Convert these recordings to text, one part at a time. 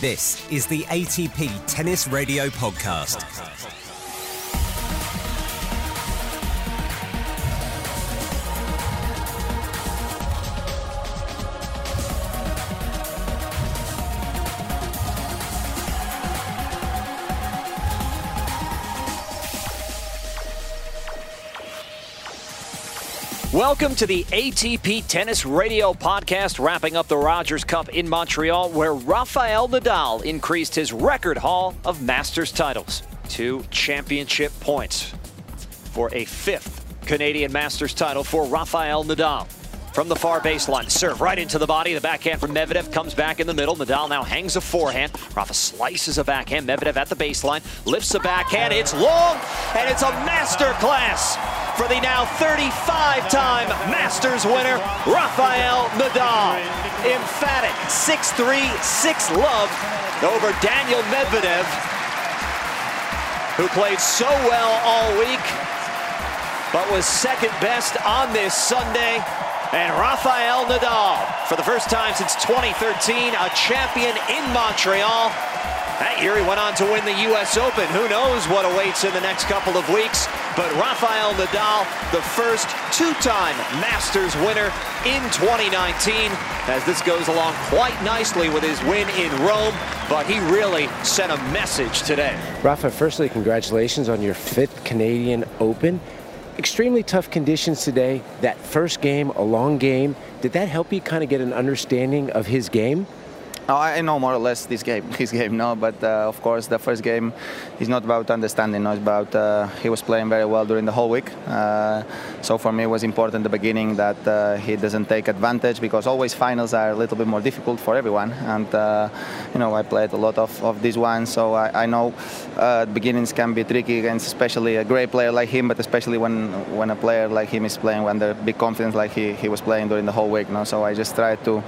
This is the ATP Tennis Radio Podcast. Welcome to the ATP Tennis Radio Podcast, wrapping up the Rogers Cup in Montreal, where Rafael Nadal increased his record haul of Masters titles to championship points for a fifth Canadian Masters title for Rafael Nadal. From the far baseline, serve right into the body. The backhand from Medvedev comes back in the middle. Nadal now hangs a forehand. Rafa slices a backhand. Medvedev at the baseline, lifts a backhand. It's long, and it's a master class for the now 35-time Masters winner, Rafael Nadal. Emphatic 6-3, 6-love over Daniel Medvedev, who played so well all week, but was second best on this Sunday. And Rafael Nadal, for the first time since 2013, a champion in Montreal. That year he went on to win the U.S. Open. Who knows what awaits in the next couple of weeks. But Rafael Nadal, the first two-time Masters winner in 2019, as this goes along quite nicely with his win in Rome. But he really sent a message today. Rafa, firstly, congratulations on your fifth Canadian Open extremely tough conditions today. That first game, a long game, did that help you kind of get an understanding of his game? I know more or less this game, his game, no. But uh, of course, the first game is not about understanding. No, it's about uh, he was playing very well during the whole week. Uh, so for me, it was important the beginning that uh, he doesn't take advantage because always finals are a little bit more difficult for everyone. And uh, you know, I played a lot of, of these ones, so I, I know uh, beginnings can be tricky against especially a great player like him, but especially when when a player like him is playing under big confidence like he, he was playing during the whole week. No, so I just tried to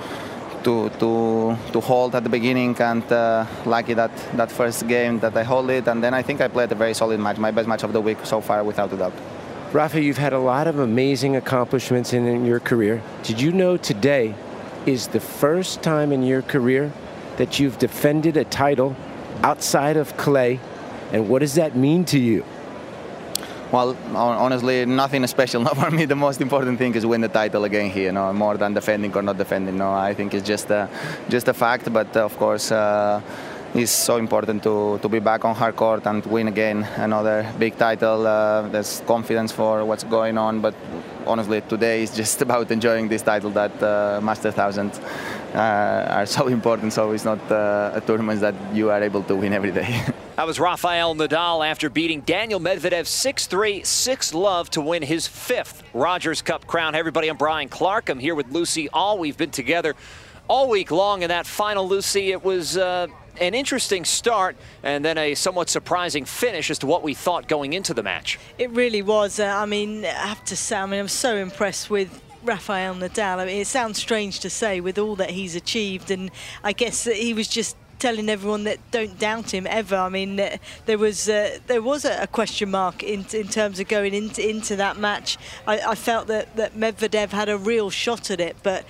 to to to hold at the beginning and uh, lucky that that first game that I hold it. And then I think I played a very solid match my best match of the week so far without a doubt. Rafa you've had a lot of amazing accomplishments in, in your career. Did you know today is the first time in your career that you've defended a title outside of clay? And what does that mean to you well, honestly, nothing special. Not for me. The most important thing is win the title again here. You know, more than defending or not defending. No, I think it's just a, just a fact. But of course, uh, it's so important to, to be back on hard court and win again another big title. Uh, there's confidence for what's going on. But honestly, today is just about enjoying this title that uh, Master Thousand uh, are so important. So it's not uh, a tournament that you are able to win every day. That was Rafael Nadal after beating Daniel Medvedev 6-3, 6-love to win his fifth Rogers Cup crown. Hey everybody, I'm Brian Clark. I'm here with Lucie Ahl. We've been together all week long in that final, Lucie. It was uh, an interesting start and then a somewhat surprising finish as to what we thought going into the match. It really was. Uh, I mean, I have to say, I mean, I'm so impressed with Rafael Nadal. I mean, it sounds strange to say with all that he's achieved, and I guess he was just telling everyone that don't doubt him ever. I mean, uh, there was uh, there was a, question mark in, in terms of going into into that match. I, I felt that that Medvedev had a real shot at it, but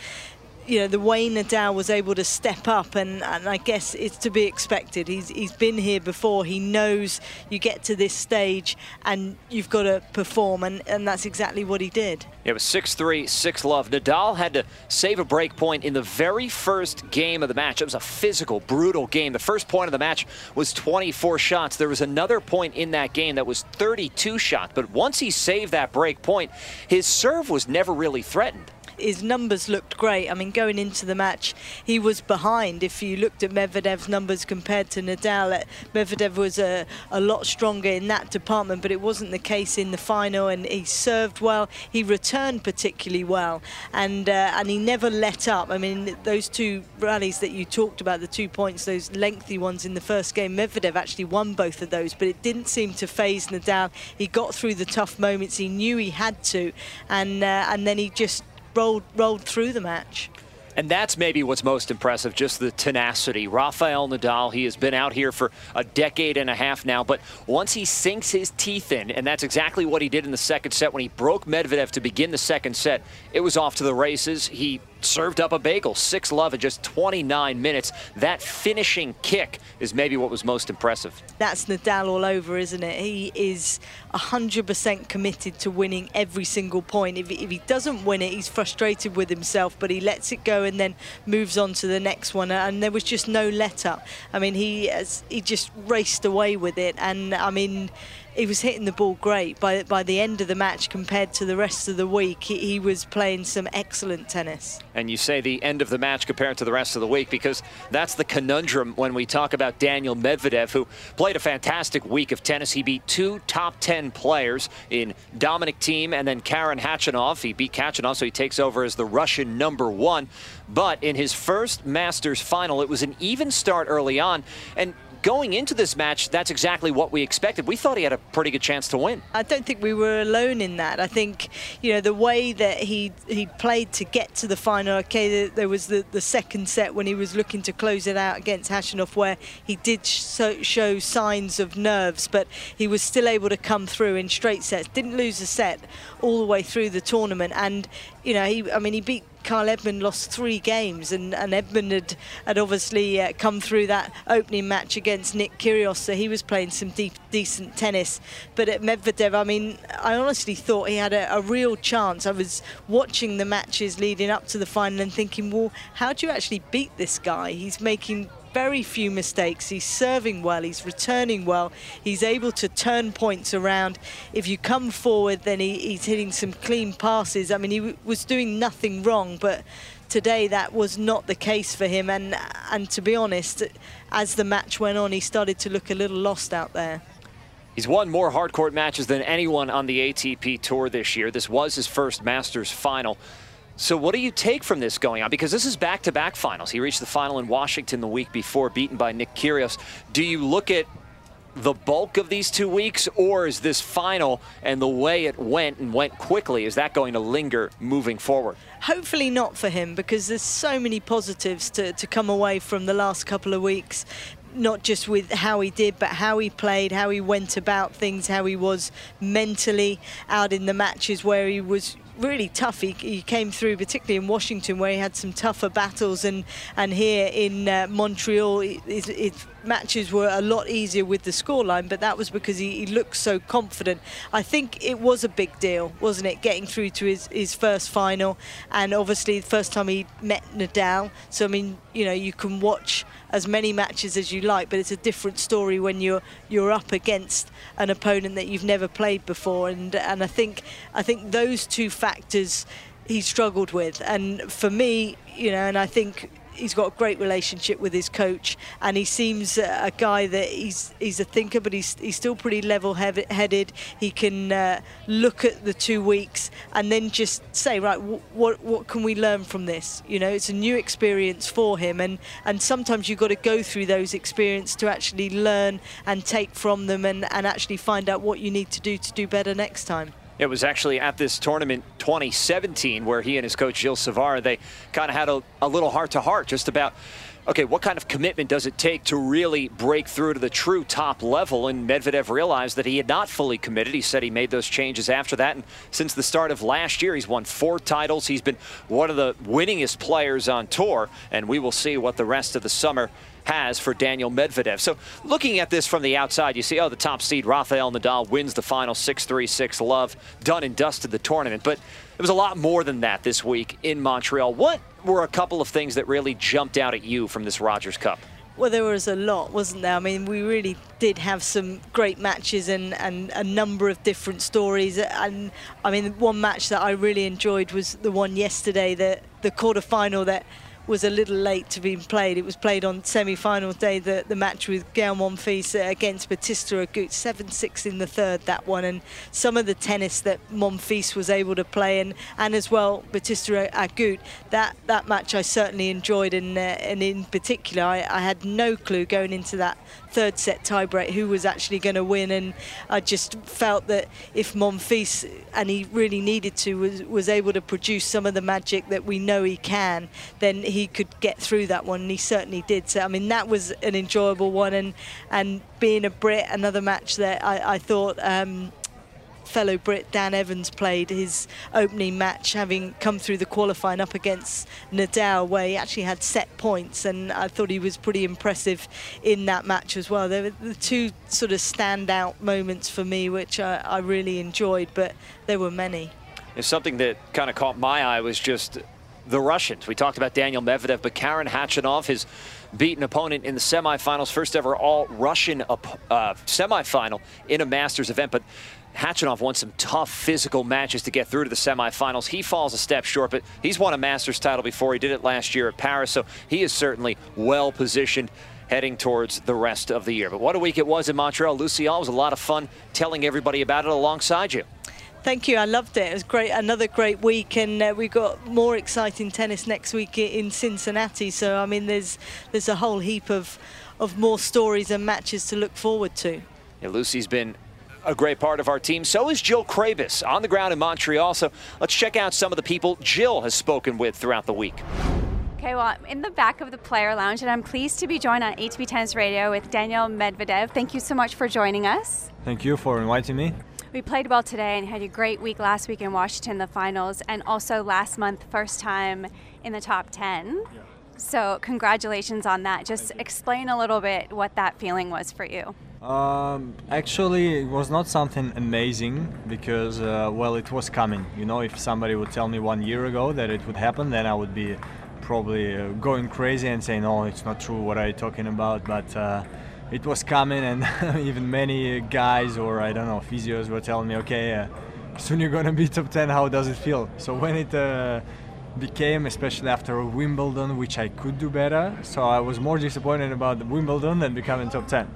you know, the way Nadal was able to step up, and, and I guess it's to be expected. He's, he's been here before. He knows you get to this stage and you've got to perform, and, and that's exactly what he did. It was 6-3, 6-love. Nadal had to save a break point in the very first game of the match. It was a physical, brutal game. The first point of the match was 24 shots. There was another point in that game that was 32 shots, but once he saved that break point, his serve was never really threatened his numbers looked great. I mean, going into the match, he was behind. If you looked at Medvedev's numbers compared to Nadal, uh, Medvedev was a, a lot stronger in that department, but it wasn't the case in the final. And he served well. He returned particularly well, and uh, and he never let up. I mean, those two rallies that you talked about, the two points, those lengthy ones in the first game, Medvedev actually won both of those, but it didn't seem to phase Nadal. He got through the tough moments. He knew he had to, and uh, and then he just rolled rolled through the match. And that's maybe what's most impressive, just the tenacity. Rafael Nadal, he has been out here for a decade and a half now, but once he sinks his teeth in, and that's exactly what he did in the second set when he broke Medvedev to begin the second set, it was off to the races. He served up a bagel, six love in just 29 minutes. That finishing kick is maybe what was most impressive. That's Nadal all over, isn't it? He is 100% committed to winning every single point. If, if, he doesn't win it, he's frustrated with himself, but he lets it go and then moves on to the next one. And there was just no let up. I mean, he has, he just raced away with it. And I mean, he was hitting the ball great. By by the end of the match, compared to the rest of the week, he, he, was playing some excellent tennis. And you say the end of the match compared to the rest of the week because that's the conundrum when we talk about Daniel Medvedev, who played a fantastic week of tennis. He beat two top 10 players in Dominic Thiem and then Karen Khachanov. He beat Khachanov, so he takes over as the Russian number one. But in his first Masters final, it was an even start early on. And going into this match, that's exactly what we expected. We thought he had a pretty good chance to win. I don't think we were alone in that. I think, you know, the way that he he played to get to the final. Okay, there was the, the second set when he was looking to close it out against Khachanov, where he did so, show signs of nerves, but he was still able to come through in straight sets. Didn't lose a set all the way through the tournament, and you know, he I mean, he beat Kyle Edmund lost three games, and, and Edmund had, had obviously uh, come through that opening match against Nick Kyrgios, so he was playing some deep, decent tennis. But at Medvedev, I mean, I honestly thought he had a, a, real chance. I was watching the matches leading up to the final and thinking, well, how do you actually beat this guy? He's making very few mistakes. He's serving well, he's returning well, he's able to turn points around. If you come forward, then he, he's hitting some clean passes. I mean, he was doing nothing wrong, but today that was not the case for him. And, and to be honest, as the match went on, he started to look a little lost out there. He's won more hardcourt matches than anyone on the ATP Tour this year. This was his first Masters final. So what do you take from this going on? Because this is back-to-back -back finals. He reached the final in Washington the week before, beaten by Nick Kyrgios. Do you look at the bulk of these two weeks, or is this final and the way it went and went quickly, is that going to linger moving forward? Hopefully not for him, because there's so many positives to, to come away from the last couple of weeks not just with how he did, but how he played, how he went about things, how he was mentally out in the matches where he was really tough. He, he, came through, particularly in Washington, where he had some tougher battles, and and here in uh, Montreal, his, his, matches were a lot easier with the scoreline. But that was because he, he, looked so confident. I think it was a big deal, wasn't it, getting through to his, his first final, and obviously the first time he met Nadal. So I mean, you know, you can watch as many matches as you like, but it's a different story when you're you're up against an opponent that you've never played before. And and I think I think those two factors he struggled with. And for me, you know, and I think he's got a great relationship with his coach, and he seems a guy that he's he's a thinker, but he's he's still pretty level-headed. He can uh, look at the two weeks and then just say, right, what what can we learn from this? You know, it's a new experience for him, and and sometimes you've got to go through those experiences to actually learn and take from them, and and actually find out what you need to do to do better next time. It was actually at this tournament 2017 where he and his coach Gilles Cervara, they kind of had a, a little heart-to-heart just about, okay, what kind of commitment does it take to really break through to the true top level? And Medvedev realized that he had not fully committed. He said he made those changes after that. And since the start of last year, he's won four titles. He's been one of the winningest players on tour. And we will see what the rest of the summer has for Daniel Medvedev. So looking at this from the outside, you see, oh, the top seed, Rafael Nadal, wins the final 6-3, 6-love, done and dusted the tournament. But it was a lot more than that this week in Montreal. What were a couple of things that really jumped out at you from this Rogers Cup? Well, there was a lot, wasn't there? I mean, we really did have some great matches and, and a number of different stories. And I mean, one match that I really enjoyed was the one yesterday, the, the quarter-final that was a little late to be played. It was played on semi-final day, the, the match with Gael Monfils against Bautista Agut, 7-6 in the third, that one. And some of the tennis that Monfils was able to play, and, and as well Bautista Agut, that, that match I certainly enjoyed. And, uh, and in particular, I, I had no clue going into that third set tiebreak who was actually going to win. And I just felt that if Monfils, and he really needed to, was, was able to produce some of the magic that we know he can, then he could get through that one, and he certainly did. So, I mean, that was an enjoyable one. And, and being a Brit, another match that I, I thought. Um, fellow Brit Dan Evans played his opening match, having come through the qualifying up against Nadal, where he actually had set points, and I thought he was pretty impressive in that match as well. There were the two sort of standout moments for me, which I, I really enjoyed, but there were many. If something that kind of caught my eye was just the Russians. We talked about Daniel Medvedev, but Karen Khachanov, his beaten opponent in the semifinals, first ever all-Russian uh, semifinal in a Masters event. But Khachanov won some tough physical matches to get through to the semifinals. He falls a step short, but he's won a Masters title before. He did it last year at Paris, so he is certainly well positioned heading towards the rest of the year. But what a week it was in Montreal. Lucie Ahl, it was a lot of fun telling everybody about it alongside you. Thank you. I loved it. It was great. Another great week, and uh, we've got more exciting tennis next week in Cincinnati. So I mean, there's there's a whole heap of of more stories and matches to look forward to. Yeah, Lucie's been a great part of our team. So is Jill Craybas on the ground in Montreal. So let's check out some of the people Jill has spoken with throughout the week. Okay, well, I'm in the back of the player lounge, and I'm pleased to be joined on ATP Tennis Radio with Daniel Medvedev. Thank you so much for joining us. Thank you for inviting me. We played well today and had a great week last week in Washington, the finals, and also last month, first time in the top 10. Yeah. So, congratulations on that. Just explain a little bit what that feeling was for you. Um, actually, it was not something amazing because, uh, well, it was coming. You know, if somebody would tell me one year ago that it would happen, then I would be probably uh, going crazy and saying, "No, it's not true. What are you talking about?" But uh, it was coming, and even many guys or I don't know physios were telling me, okay, uh, soon you're gonna be top 10. How does it feel? So when it uh, became, especially after Wimbledon, which I could do better, so I was more disappointed about Wimbledon than becoming top 10.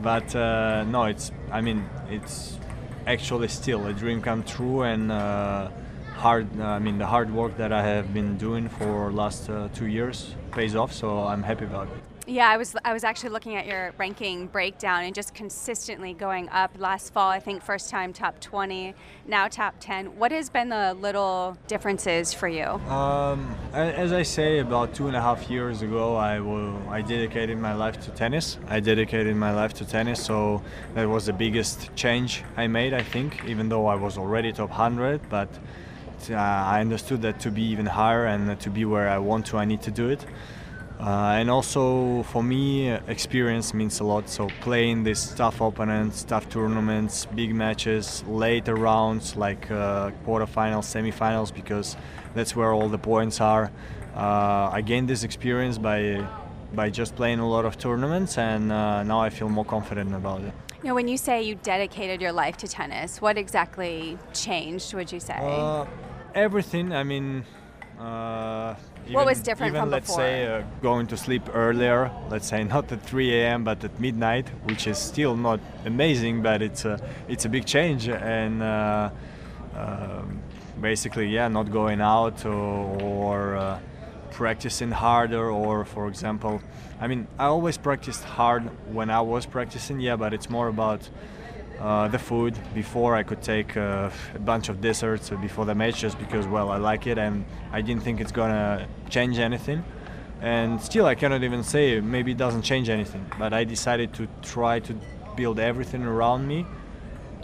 But uh, no, it's I mean it's actually still a dream come true and. Uh, hard, I mean, the hard work that I have been doing for last uh, two years pays off, so I'm happy about it. Yeah, I was I was actually looking at your ranking breakdown and just consistently going up. Last fall, I think first time top 20, now top 10. What has been the little differences for you? Um, as I say, about two and a half years ago, I will I dedicated my life to tennis. I dedicated my life to tennis, so that was the biggest change I made. I think, even though I was already top 100, but. Uh, I understood that to be even higher and to be where I want to, I need to do it. Uh, and also for me, experience means a lot. So playing these tough opponents, tough tournaments, big matches, later rounds like uh, quarterfinals, semifinals, because that's where all the points are. Uh, I gained this experience by by just playing a lot of tournaments, and uh, now I feel more confident about it. You know, when you say you dedicated your life to tennis, what exactly changed? Would you say? Uh, everything. I mean even, what was different even, from let's before? say uh, going to sleep earlier let's say not at 3 a.m but at midnight which is still not amazing but it's a it's a big change and uh, uh, basically yeah not going out or, or uh, practicing harder or for example i mean i always practiced hard when i was practicing yeah but it's more about uh, the food before I could take uh, a bunch of desserts before the match just because well I like it and I didn't think it's gonna change anything and still I cannot even say maybe it doesn't change anything but I decided to try to build everything around me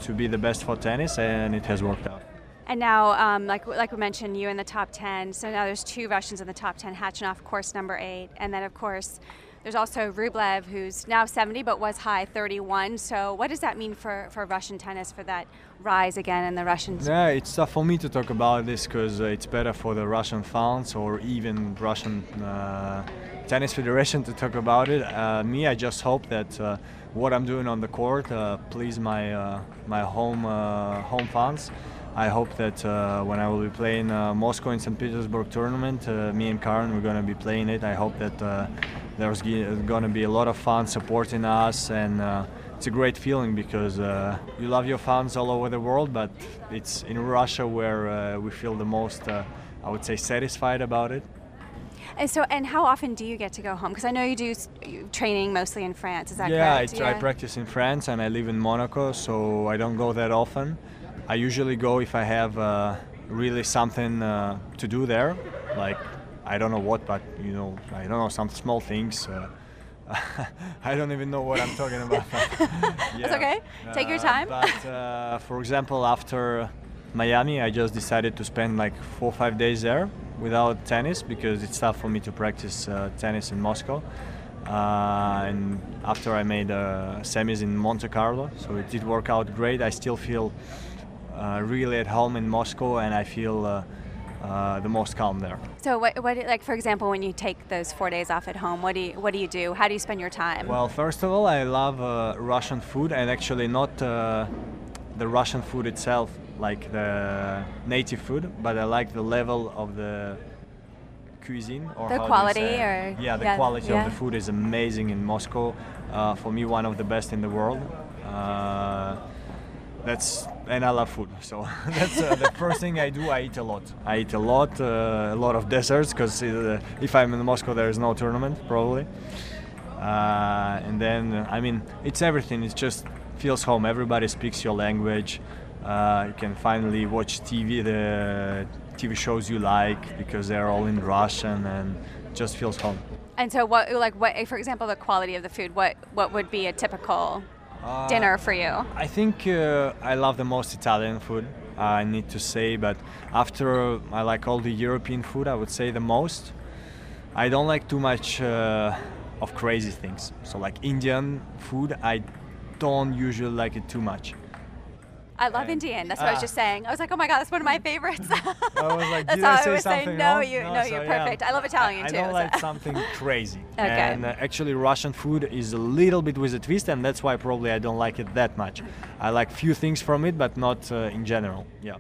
to be the best for tennis and it has worked out. And now, um, like like we mentioned, you in the top 10. So now there's two Russians in the top 10. Khachanov, of course, number eight, and then of course there's also Rublev, who's now 70 but was high 31. So, what does that mean for, for Russian tennis for that rise again in the Russians? Yeah, it's tough for me to talk about this because uh, it's better for the Russian fans or even Russian uh, tennis federation to talk about it. Uh, me, I just hope that uh, what I'm doing on the court uh, please my uh, my home home fans. I hope that when I will be playing Moscow and St. Petersburg tournament, me and Karen we're gonna be playing it. I hope that there's going to be a lot of fans supporting us and uh, it's a great feeling because uh, you love your fans all over the world but it's in russia where uh, we feel the most uh, i would say satisfied about it and so and how often do you get to go home because i know you do training mostly in france is that yeah, correct I, yeah i practice in france and i live in monaco so i don't go that often i usually go if i have uh, really something uh, to do there like I don't know what, but you know, I don't know some small things. Uh, I don't even know what I'm talking about. yeah. okay. Take your Uh, time. but uh, for example, after Miami, I just decided to spend like four or five days there without tennis because it's tough for me to practice uh, tennis in Moscow. Uh, and after I made uh, semis in Monte Carlo, so it did work out great. I still feel really at home in Moscow, and I feel uh, uh, the most calm there. So what, what like for example when you take those four days off at home, what do you what do you do? How do you spend your time? Well, first of all, I love uh, Russian food, and actually not uh, the Russian food itself, like the native food, but I like the level of the cuisine or The how do you quality or- yeah, the yeah, quality yeah. of the food is amazing in Moscow. Uh, for me, one of the best in the world. Uh, that's and I love food, so that's uh, the first thing I do. I eat a lot. I eat a lot, uh, a lot of desserts, because uh, if I'm in Moscow, there is no tournament probably. Uh, and then, I mean, it's everything. It just feels home. Everybody speaks your language. Uh, you can finally watch TV, the TV shows you like, because they're all in Russian, and just feels home. and so what like what for example the quality of the food, what what would be a typical Uh, dinner for you? I think uh, I love the most Italian food. I need to say, but after I like all the European food, I would say the most. I don't like too much uh, of crazy things. So like Indian food, I don't usually like it too much. I love Indian. That's what I was Ah. just saying. I was like, oh my god, that's one of my favorites. I was like, That's did how I I say was saying, something no, wrong? you- no, so you're yeah, perfect. I love Italian I, too, I don't so- like something crazy. Okay. And uh, actually, Russian food is a little bit with a twist, and that's why probably I don't like it that much. I like few things from it, but not uh, in general. Yeah.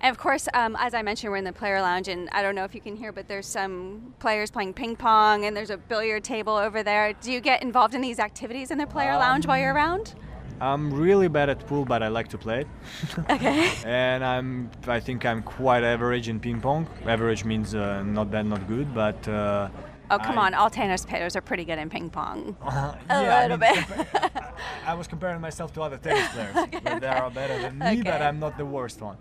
And of course, um, as I mentioned, we're in the player lounge, and I don't know if you can hear, but there's some players playing ping pong, and there's a billiard table over there. Do you get involved in these activities in the player lounge while you're around? I'm really bad at pool, but I like to play it. Okay. and I'm, I think I'm quite average in ping pong. Average means uh, not bad, not good, but. Uh, Oh, come I- on. All tennis players are pretty good in ping pong. Uh, A yeah, I little mean, bit. compa- I was comparing myself to other tennis players. but they are better than me, but I'm not the worst one.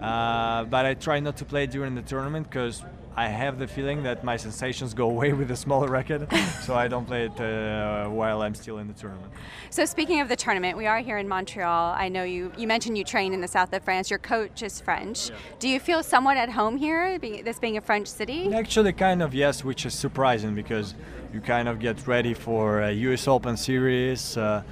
Uh, but I try not to play during the tournament because I have the feeling that my sensations go away with a smaller racket, so I don't play it uh, while I'm still in the tournament. So speaking of the tournament, we are here in Montreal. I know you. You mentioned you train in the south of France. Your coach is French. Do you feel somewhat at home here, being, this being a French city? Actually, kind of yes, which is surprising because you kind of get ready for a U.S. Open series. Uh,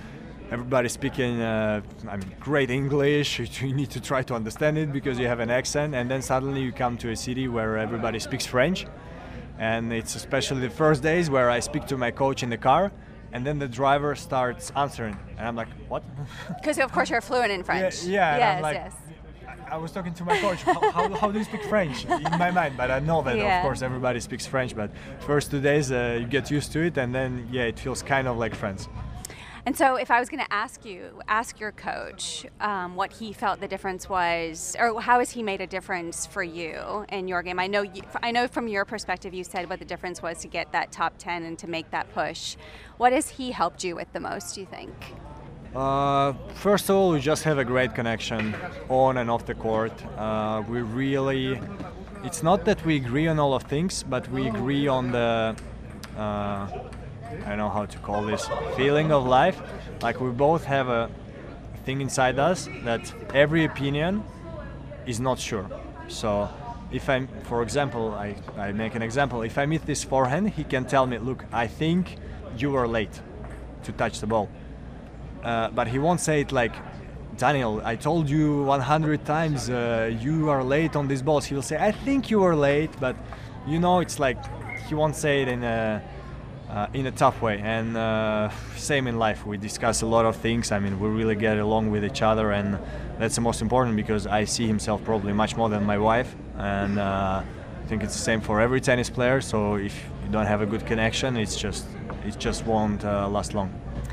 everybody speaking, uh, I mean, great English. You need to try to understand it because you have an accent, and then suddenly you come to a city where everybody speaks French, and it's especially the first days where I speak to my coach in the car. And then the driver starts answering, and I'm like, "What?" Because of course you're fluent in French. Yeah, yeah. Yes, I'm like, yes. I was talking to my coach. How, how, how do you speak French in my mind? But I know that Yeah. of course everybody speaks French. But first two days uh, you get used to it, and then yeah, it feels kind of like friends. And so, if I was going to ask you, ask your coach, um, what he felt the difference was, or how has he made a difference for you in your game? I know, you, I know from your perspective, you said what the difference was to get that top ten and to make that push. What has he helped you with the most? Do you think? Uh, first of all, we just have a great connection on and off the court. Uh, we really, it's not that we agree on all of things, but we agree on the, uh, I don't know how to call this, feeling of life. Like we both have a thing inside us that every opinion is not sure. So if I'm, for example, I, I make an example. If I meet this forehand, he can tell me, look, I think you were late to touch the ball. Uh, but he won't say it like, Daniel, I told you 100 times uh, you are late on these balls. He will say, I think you were late, but you know, it's like he won't say it in a uh, in a tough way. And uh, same in life, we discuss a lot of things. I mean, we really get along with each other, and that's the most important because I see himself probably much more than my wife, and uh, I think it's the same for every tennis player. So if you don't have a good connection, it's just it just won't uh, last long.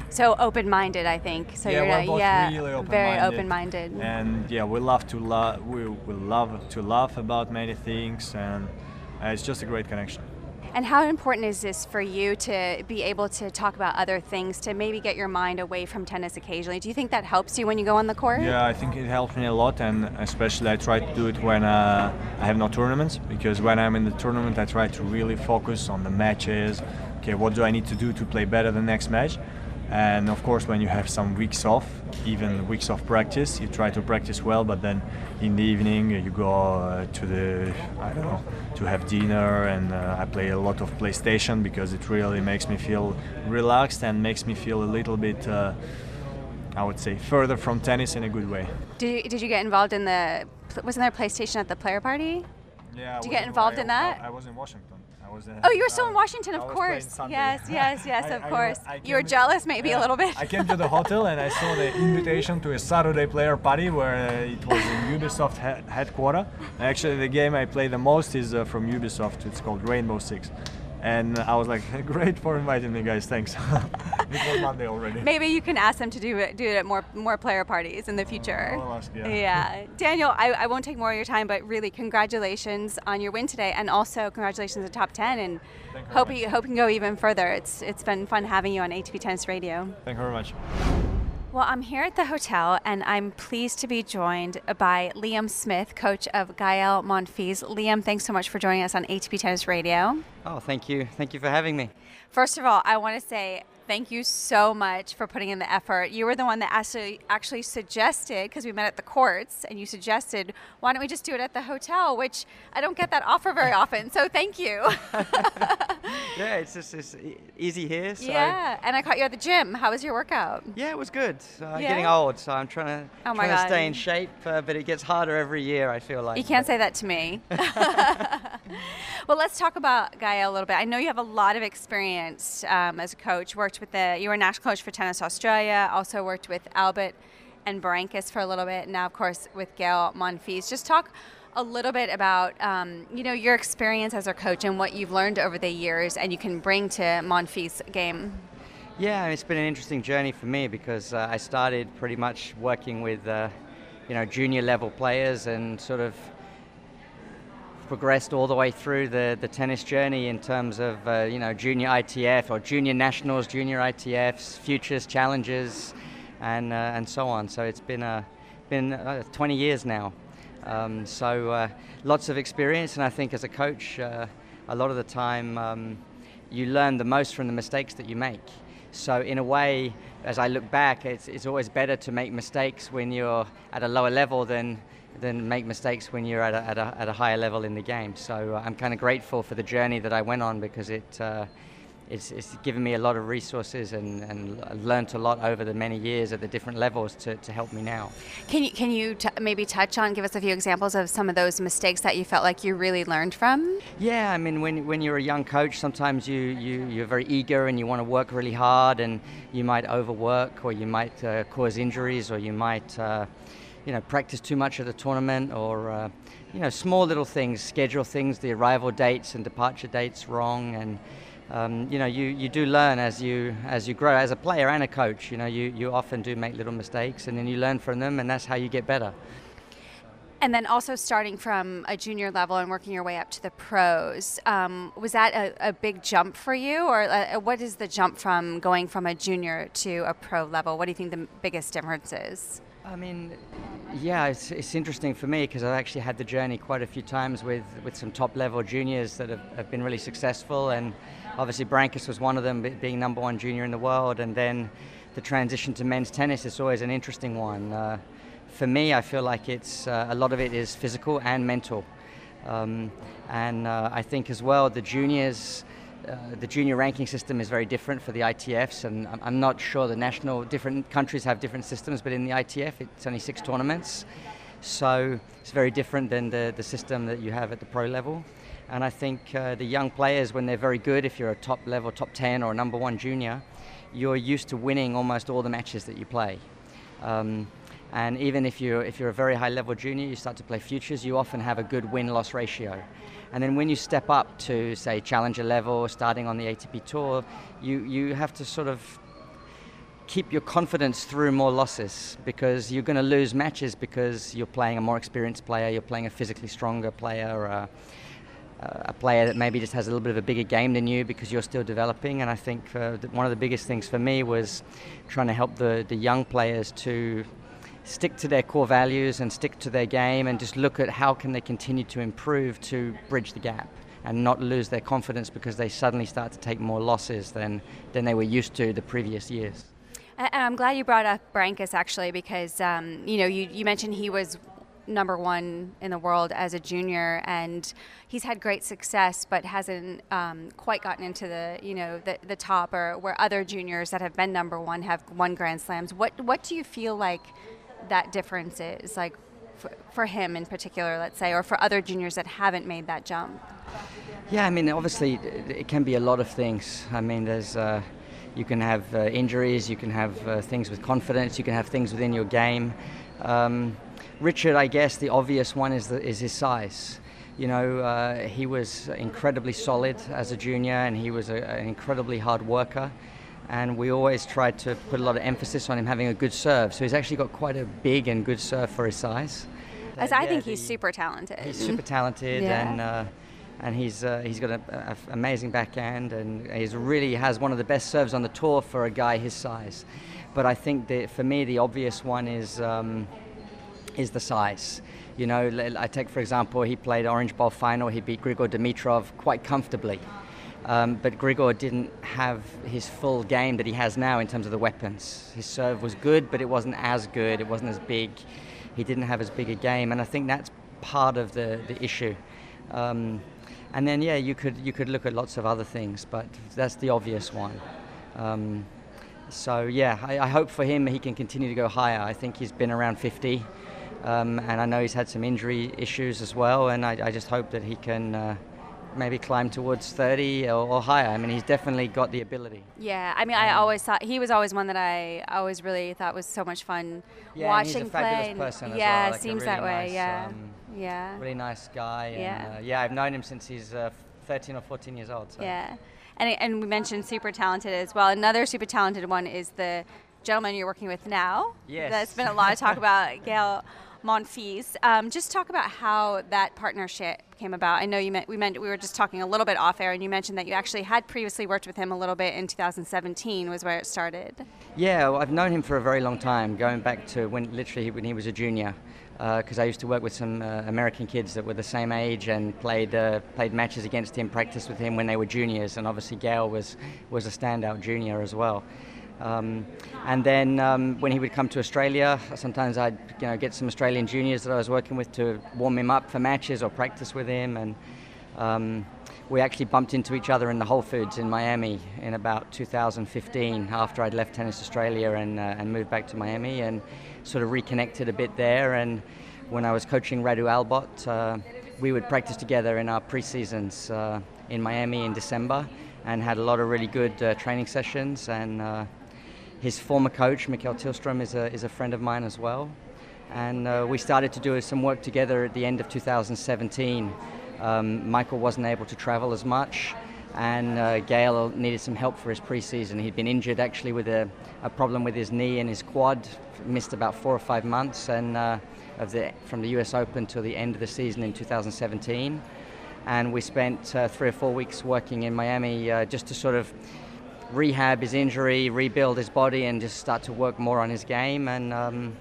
So open-minded, I think. So yeah, you're we're both yeah, really open-minded. very open-minded. And yeah, we love to love. We, we love to laugh about many things, and uh, it's just a great connection. And how important is this for you to be able to talk about other things, to maybe get your mind away from tennis occasionally? Do you think that helps you when you go on the court? Yeah, I think it helps me a lot, and especially I try to do it when uh, I have no tournaments because when I'm in the tournament, I try to really focus on the matches, okay, what do I need to do to play better the next match? And of course, when you have some weeks off, even weeks of practice, you try to practice well, but then in the evening you go uh, to the, I don't know, to have dinner, and uh, I play a lot of PlayStation because it really makes me feel relaxed and makes me feel a little bit, uh, I would say, further from tennis in a good way. Did you, did you get involved in the? Wasn't there a PlayStation at the player party? Yeah. Did you get involved I, in that? I, I was in Washington. Was, uh, oh, you were still in Washington, of course. Yes, yes, yes, I- of I- course. I you were jealous, maybe a little bit. I came to the hotel and I saw the invitation to a Saturday player party where uh, it was in Ubisoft he- headquarter. Actually, the game I play the most is uh, from Ubisoft. It's called Rainbow Six. And I was like, great for inviting me, guys. Thanks. it was Monday already. Maybe you can ask them to do it, do it at more more player parties in the future. Oh, I'll ask, yeah. Yeah. Daniel, I, I won't take more of your time, but really congratulations on your win today, and also congratulations on top ten, and Thank hope you hope you can go even further. It's it's been fun having you on ATP Tennis Radio. Thank you very much. Well, I'm here at the hotel, and I'm pleased to be joined by Liam Smith, coach of Gael Monfils. Liam, thanks so much for joining us on ATP Tennis Radio. Oh, thank you. Thank you for having me. First of all, I want to say thank you so much for putting in the effort. You were the one that actually actually suggested because we met at the courts, and you suggested why don't we just do it at the hotel, which I don't get that offer very often. So thank you. Yeah, it's just it's easy here. So yeah, and I caught you at the gym. How was your workout? Yeah, it was good. Uh, Yeah? Getting old, so I'm trying to Oh trying to stay in shape, uh, but it gets harder every year. I feel like. You can't say that to me. well, let's talk about Gael a little bit. I know you have a lot of experience um, as a coach. Worked with the you were national coach for Tennis Australia. Also worked with Albot and Berankis for a little bit. Now, of course, with Gael Monfils. Just talk a little bit about um, you know your experience as a coach and what you've learned over the years, and you can bring to Monfils' game. Yeah, it's been an interesting journey for me because uh, I started pretty much working with, uh, you know, junior level players and sort of progressed all the way through the, the tennis journey in terms of, uh, you know, junior ITF or junior nationals, junior ITFs, futures, challenges, and, uh, and so on. So it's been, uh, been uh, 20 years now. Um, so uh, lots of experience, and I think as a coach, uh, a lot of the time um, you learn the most from the mistakes that you make. So in a way, as I look back, it's, it's always better to make mistakes when you're at a lower level than than make mistakes when you're at a, at a, at a higher level in the game. So uh, I'm kind of grateful for the journey that I went on because it uh, it's, it's given me a lot of resources and, and learned a lot over the many years at the different levels to, to help me now. Can you can you t- maybe touch on give us a few examples of some of those mistakes that you felt like you really learned from? Yeah, I mean, when, when you're a young coach, sometimes you, you, you're very eager and you want to work really hard, and you might overwork, or you might uh, cause injuries, or you might, uh, you know, practice too much at the tournament, or, uh, you know, small little things, schedule things, the arrival dates and departure dates wrong, and um, you know, you, you do learn as you as you grow as a player and a coach. You know, you, you often do make little mistakes, and then you learn from them, and that's how you get better. And then also starting from a junior level and working your way up to the pros. Um, was that a, a big jump for you, or uh, what is the jump from going from a junior to a pro level? What do you think the biggest difference is? I mean, yeah, it's, it's interesting for me because I've actually had the journey quite a few times with, with some top level juniors that have, have been really successful. And obviously, Berankis was one of them, being number one junior in the world. And then the transition to men's tennis is always an interesting one. Uh, for me, I feel like it's uh, a lot of it is physical and mental. Um, and uh, I think as well, the juniors. Uh, the junior ranking system is very different for the ITFs, and I'm, I'm not sure the national different countries have different systems, but in the ITF it's only six tournaments, so it's very different than the, the system that you have at the pro level. And I think uh, the young players, when they're very good, if you're a top level, top 10 or a number one junior, you're used to winning almost all the matches that you play. Um, and even if you're, if you're a very high level junior, you start to play futures, you often have a good win loss ratio. And then when you step up to, say, challenger level, starting on the ATP tour, you, you have to sort of keep your confidence through more losses because you're going to lose matches because you're playing a more experienced player, you're playing a physically stronger player, uh, a player that maybe just has a little bit of a bigger game than you because you're still developing. And I think uh, one of the biggest things for me was trying to help the, the young players to stick to their core values and stick to their game and just look at how can they continue to improve to bridge the gap and not lose their confidence because they suddenly start to take more losses than, than they were used to the previous years. And I'm glad you brought up Berankis actually because um, you know you, you mentioned he was number one in the world as a junior, and he's had great success, but hasn't um, quite gotten into the you know the, the top or where other juniors that have been number one have won Grand Slams. What what do you feel like that difference is like for, for him in particular, let's say, or for other juniors that haven't made that jump? Yeah, I mean, obviously, it can be a lot of things. I mean, there's. Uh, you can have uh, injuries, you can have uh, things with confidence, you can have things within your game. Um, Richard, I guess the obvious one is, the, is his size. You know, uh, he was incredibly solid as a junior and he was a, an incredibly hard worker. And we always tried to put a lot of emphasis on him having a good serve. So he's actually got quite a big and good serve for his size. As I think he's super talented. He's super talented Yeah. and. Uh, and he's uh, he's got an amazing backhand, and he's really has one of the best serves on the tour for a guy his size. But I think that for me, the obvious one is um, is the size. You know, I take for example, he played Orange Bowl final. He beat Grigor Dimitrov quite comfortably. Um, but Grigor didn't have his full game that he has now in terms of the weapons. His serve was good, but it wasn't as good. It wasn't as big. He didn't have as big a game, and I think that's part of the, the issue. Um, and then, yeah, you could you could look at lots of other things, but that's the obvious one. Um, so yeah, I, I hope for him he can continue to go higher. I think he's been around 50, um, and I know he's had some injury issues as well. And I, I just hope that he can uh, maybe climb towards 30 or, or higher. I mean, he's definitely got the ability. Yeah, I mean, I always thought he was always one that I always really thought was so much fun Yeah, watching a fabulous play. person as yeah, well, like seems really that way. nice, yeah, um, yeah, Really nice guy. And, Yeah. uh, yeah, I've known him since he's uh, 13 or 14 years old. So. yeah. And and we mentioned super talented as well. Another super talented one is the gentleman you're working with now. Yes. That's been a lot of talk about Gael Monfils. Um, just talk about how that partnership came about. I know you meant we meant we were just talking a little bit off air, and you mentioned that you actually had previously worked with him a little bit in 2017 was where it started. Yeah, well, I've known him for a very long time, going back to when literally when he was a junior. Because I used to work with some uh, American kids that were the same age and played uh, played matches against him, practiced with him when they were juniors, and obviously Gael was was a standout junior as well. Um, and then um, when he would come to Australia, sometimes I'd you know get some Australian juniors that I was working with to warm him up for matches or practice with him, and um, we actually bumped into each other in the Whole Foods in Miami in about 2015 after I'd left Tennis Australia and, uh, and moved back to Miami and sort of reconnected a bit there. And when I was coaching Radu Albot, uh, we would practice together in our pre-seasons uh, in Miami in December and had a lot of really good uh, training sessions. And uh, his former coach, Mikael Tillstrom, is a, is a friend of mine as well. And uh, we started to do some work together at the end of 2017. Um, Michael wasn't able to travel as much, and uh, Gael needed some help for his preseason. He'd been injured actually with a, a problem with his knee and his quad, missed about four or five months, and uh, of the, from the U.S. Open till the end of the season in 2017. And we spent uh, three or four weeks working in Miami uh, just to sort of rehab his injury, rebuild his body, and just start to work more on his game. And um,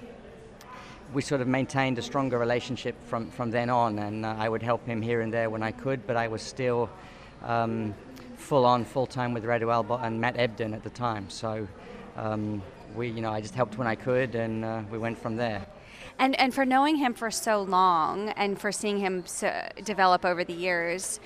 we sort of maintained a stronger relationship from, from then on. And uh, I would help him here and there when I could, but I was still um, full on, full time with Radu Albot and Matt Ebden at the time. So um, we, you know, I just helped when I could, and uh, we went from there. And and for knowing him for so long and for seeing him so develop over the years,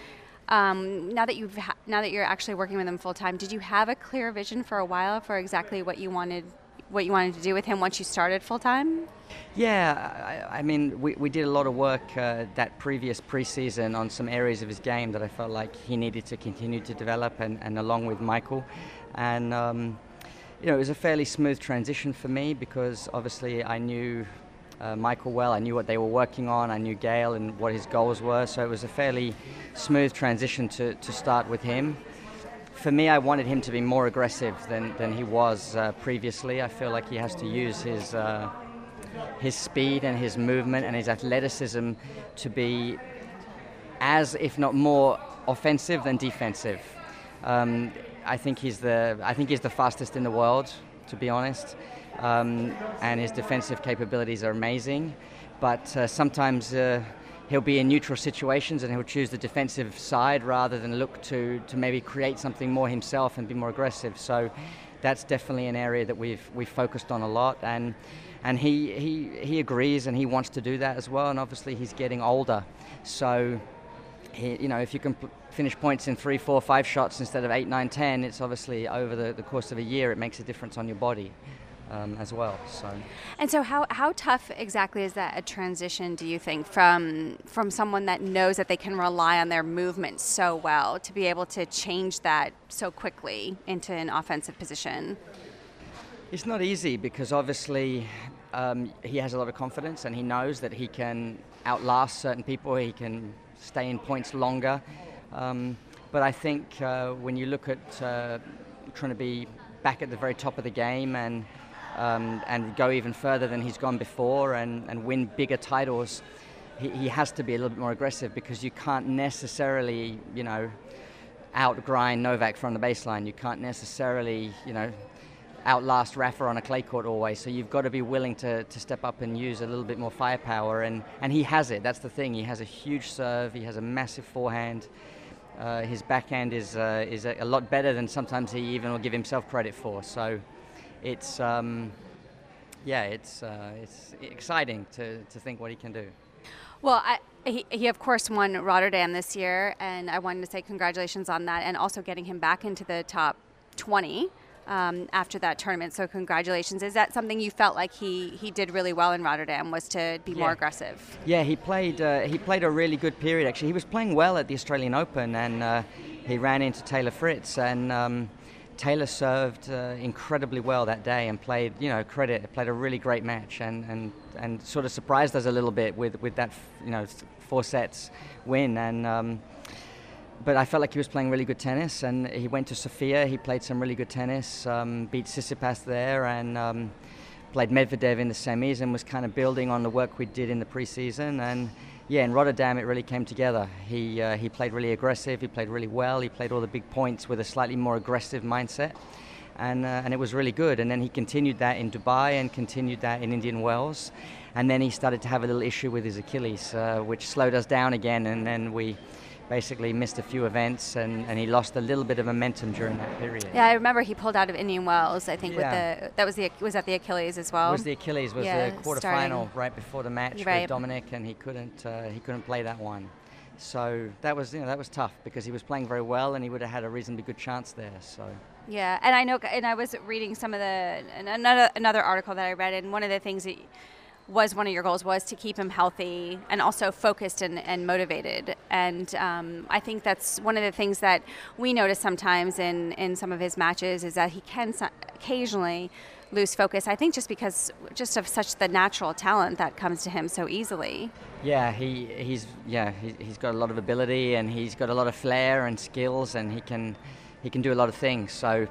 um, now that you've ha- now that you're actually working with him full time, did you have a clear vision for a while for exactly what you wanted what you wanted to do with him once you started full time? Yeah, I, I mean, we, we did a lot of work uh, that previous preseason on some areas of his game that I felt like he needed to continue to develop, and, and along with Michael. And, um, you know, it was a fairly smooth transition for me because obviously I knew uh, Michael well, I knew what they were working on, I knew Gael and what his goals were, so it was a fairly smooth transition to, to start with him for me, I wanted him to be more aggressive than, than he was uh, previously. I feel like he has to use his, uh, his speed and his movement and his athleticism to be as, if not more, offensive than defensive. Um, I think he's the I think he's the fastest in the world, to be honest, um, and his defensive capabilities are amazing. But uh, sometimes uh, he'll be in neutral situations and he'll choose the defensive side rather than look to, to maybe create something more himself and be more aggressive. So that's definitely an area that we've we've focused on a lot and and he, he he agrees and he wants to do that as well and obviously he's getting older so he, you know if you can p- finish points in three four five shots instead of eight nine ten it's obviously over the, the course of a year it makes a difference on your body um, as well. So. And so, how, how tough exactly is that a transition? Do you think from from someone that knows that they can rely on their movement so well to be able to change that so quickly into an offensive position? It's not easy because obviously um, he has a lot of confidence and he knows that he can outlast certain people. He can stay in points longer. Um, but I think uh, when you look at uh, trying to be back at the very top of the game and um, and go even further than he's gone before and, and win bigger titles, he, he has to be a little bit more aggressive because you can't necessarily, you know, outgrind Novak from the baseline. You can't necessarily, you know, outlast Rafa on a clay court always. So you've got to be willing to, to step up and use a little bit more firepower. And, and he has it. That's the thing. He has a huge serve. He has a massive forehand. Uh, his backhand is uh, is a, a, lot better than sometimes he even will give himself credit for. So it's um, yeah, it's uh, it's exciting to, to think what he can do. Well, I, he, he of course won Rotterdam this year, and I wanted to say congratulations on that, and also getting him back into the top 20 um, after that tournament. So congratulations. Is that something you felt like he, he did really well in Rotterdam? Was to be yeah. more aggressive? Yeah, he played uh, he played a really good period. Actually, he was playing well at the Australian Open, and uh, he ran into Taylor Fritz and. Um, Taylor served uh, incredibly well that day and played, you know, credit, played a really great match and, and, and sort of surprised us a little bit with, with that, you know, four sets win. And, um, but I felt like he was playing really good tennis and he went to Sofia, he played some really good tennis, um, beat Tsitsipas there and um, played Medvedev in the semis and was kind of building on the work we did in the preseason. And yeah, in Rotterdam it really came together. He uh, he played really aggressive. He played really well. He played all the big points with a slightly more aggressive mindset, and uh, and it was really good. And then he continued that in Dubai and continued that in Indian Wells, and then he started to have a little issue with his Achilles, uh, which slowed us down again. And then we basically missed a few events and, and he lost a little bit of momentum during that period. Yeah, I remember he pulled out of Indian Wells. I think yeah. with the that was the was that the Achilles as well. It was the Achilles was yeah, the quarterfinal right before the match right. with Dominic, and he couldn't uh, he couldn't play that one. So that was you know that was tough because he was playing very well and he would have had a reasonably good chance there. So. Yeah, and I know, and I was reading some of the another another article that I read, and one of the things that was one of your goals was to keep him healthy and also focused and, and motivated. And um, i think that's one of the things that we notice sometimes in, in some of his matches is that he can occasionally lose focus i think just because just of such the natural talent that comes to him so easily. Yeah he, he's yeah he, he's got a lot of ability and he's got a lot of flair and skills and he can he can do a lot of things. So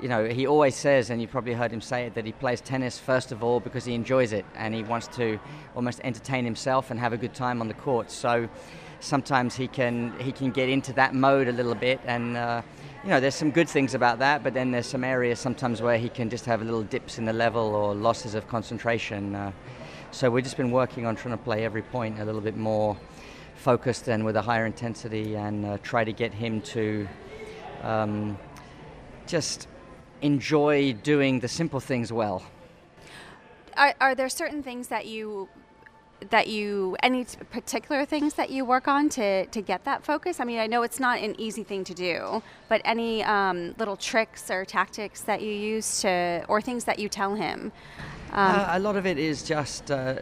you know, he always says, and you probably heard him say it, that he plays tennis first of all because he enjoys it and he wants to almost entertain himself and have a good time on the court. So sometimes he can he can get into that mode a little bit, and uh, you know, there's some good things about that, but then there's some areas sometimes where he can just have little dips in the level or losses of concentration. Uh, so we've just been working on trying to play every point a little bit more focused and with a higher intensity, and uh, try to get him to um, just enjoy doing the simple things well. Are, are there certain things that you that you any particular things that you work on to to get that focus? I mean, I know it's not an easy thing to do, but any um, little tricks or tactics that you use to or things that you tell him. Um, uh, a lot of it is just uh,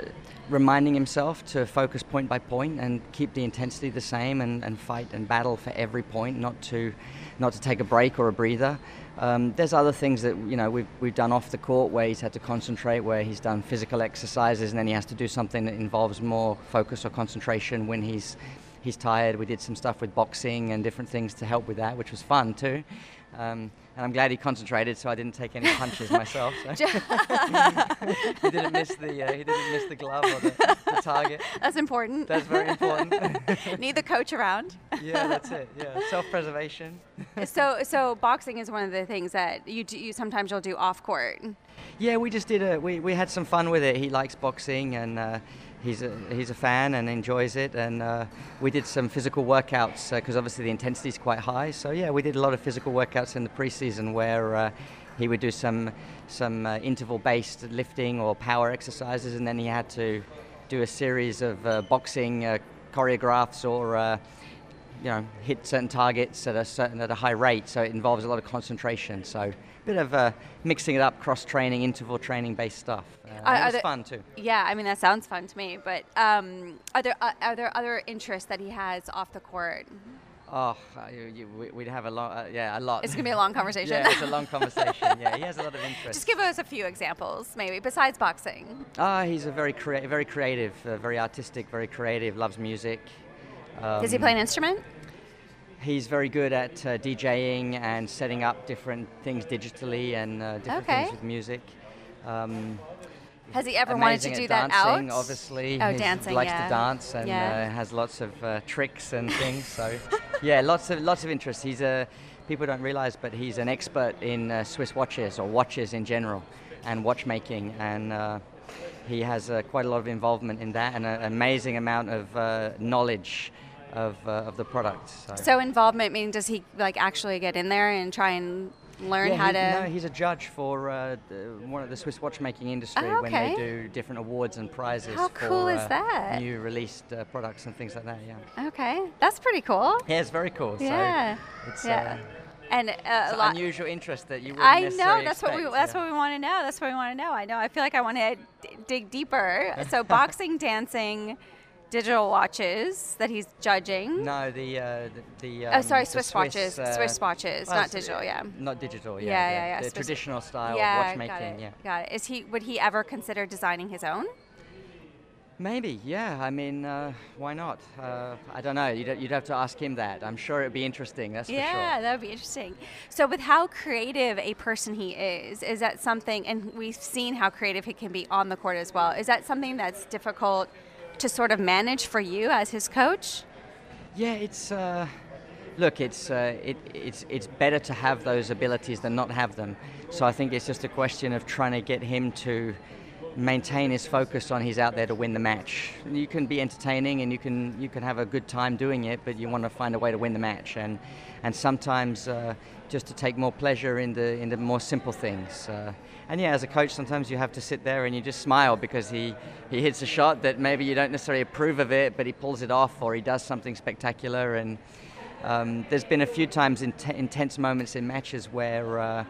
reminding himself to focus point by point and keep the intensity the same and, and fight and battle for every point, not to not to take a break or a breather. Um, there's other things that you know we've, we've done off the court where he's had to concentrate, where he's done physical exercises, and then he has to do something that involves more focus or concentration when he's he's tired. We did some stuff with boxing and different things to help with that, which was fun too. Um, and I'm glad he concentrated, so I didn't take any punches myself. So. he didn't miss the uh, he didn't miss the glove or the, the, target. That's important. That's very important. Need the coach around. yeah, that's it. Yeah, self-preservation. so, so boxing is one of the things that you do. You sometimes you'll do off court. Yeah, we just did a we, we had some fun with it. He likes boxing and. Uh, he's a, he's a fan and enjoys it. And uh, we did some physical workouts because uh, obviously the intensity is quite high. So yeah, we did a lot of physical workouts in the preseason where uh, he would do some some uh, interval-based lifting or power exercises, and then he had to do a series of uh, boxing uh, choreographs or you know hit certain targets at a certain at a high rate. So it involves a lot of concentration. So bit of uh, mixing it up, cross training, interval training based stuff. Uh, it's fun too. Yeah, I mean that sounds fun to me. But um, are there uh, are there other interests that he has off the court? Oh, uh, you, you, we'd have a lot. Uh, yeah, a lot. It's gonna be a long conversation. yeah, it's a long conversation. yeah, he has a lot of interest. Just give us a few examples, maybe besides boxing. Ah, he's a very crea- very creative, uh, very artistic, very creative. Loves music. Um, Does he play an instrument? He's very good at uh, DJing and setting up different things digitally and uh, different okay. things with music. Um, has he ever wanted to do that dancing, out? Obviously, oh, dancing. He likes yeah. to dance and yeah. uh, has lots of uh, tricks and things. So, yeah, lots of lots of interest. He's a people don't realize, but he's an expert in uh, Swiss watches or watches in general, and watchmaking and uh, he has uh, quite a lot of involvement in that and an amazing amount of uh, knowledge of, uh, of the product. So. so. involvement meaning does he like actually get in there and try and learn yeah, how he, to? No, he's a judge for uh, one of the Swiss watchmaking industry oh, okay. when they do different awards and prizes. How for, cool is uh, that? New released uh, products and things like that. Yeah. Okay, that's pretty cool. Yeah, it's very cool. Yeah. So it's, yeah. Uh, and uh, a lot unusual interest that you I know that's expect, what we that's yeah. what we want to know. That's what we want to know. I know. I feel like I want to d- dig deeper. So boxing, dancing, digital watches that he's judging. No, the uh, the, the um, oh sorry, Swiss, Swiss watches, uh, Swiss watches, not digital. Yeah. Not digital. Yeah. Yeah, yeah, yeah. The, the traditional style yeah, of watchmaking. Got it, yeah. Got it. Is he? Would he ever consider designing his own? Maybe, yeah. I mean, uh, why not? Uh, I don't know. You'd, you'd have to ask him that. I'm sure it'd be interesting. That's yeah, for sure. Yeah, that would be interesting. So, with how creative a person he is, is that something? And we've seen how creative he can be on the court as well. Is that something that's difficult to sort of manage for you as his coach? Yeah, it's. Uh, look, it's uh, it, it's it's better to have those abilities than not have them. So I think it's just a question of trying to get him to maintain his focus on he's out there to win the match. You can be entertaining and you can you can have a good time doing it, but you want to find a way to win the match. And and sometimes uh, just to take more pleasure in the in the more simple things. Uh, and yeah, as a coach, sometimes you have to sit there and you just smile because he, he hits a shot that maybe you don't necessarily approve of it, but he pulls it off or he does something spectacular. And um, there's been a few times in t- intense moments in matches where uh,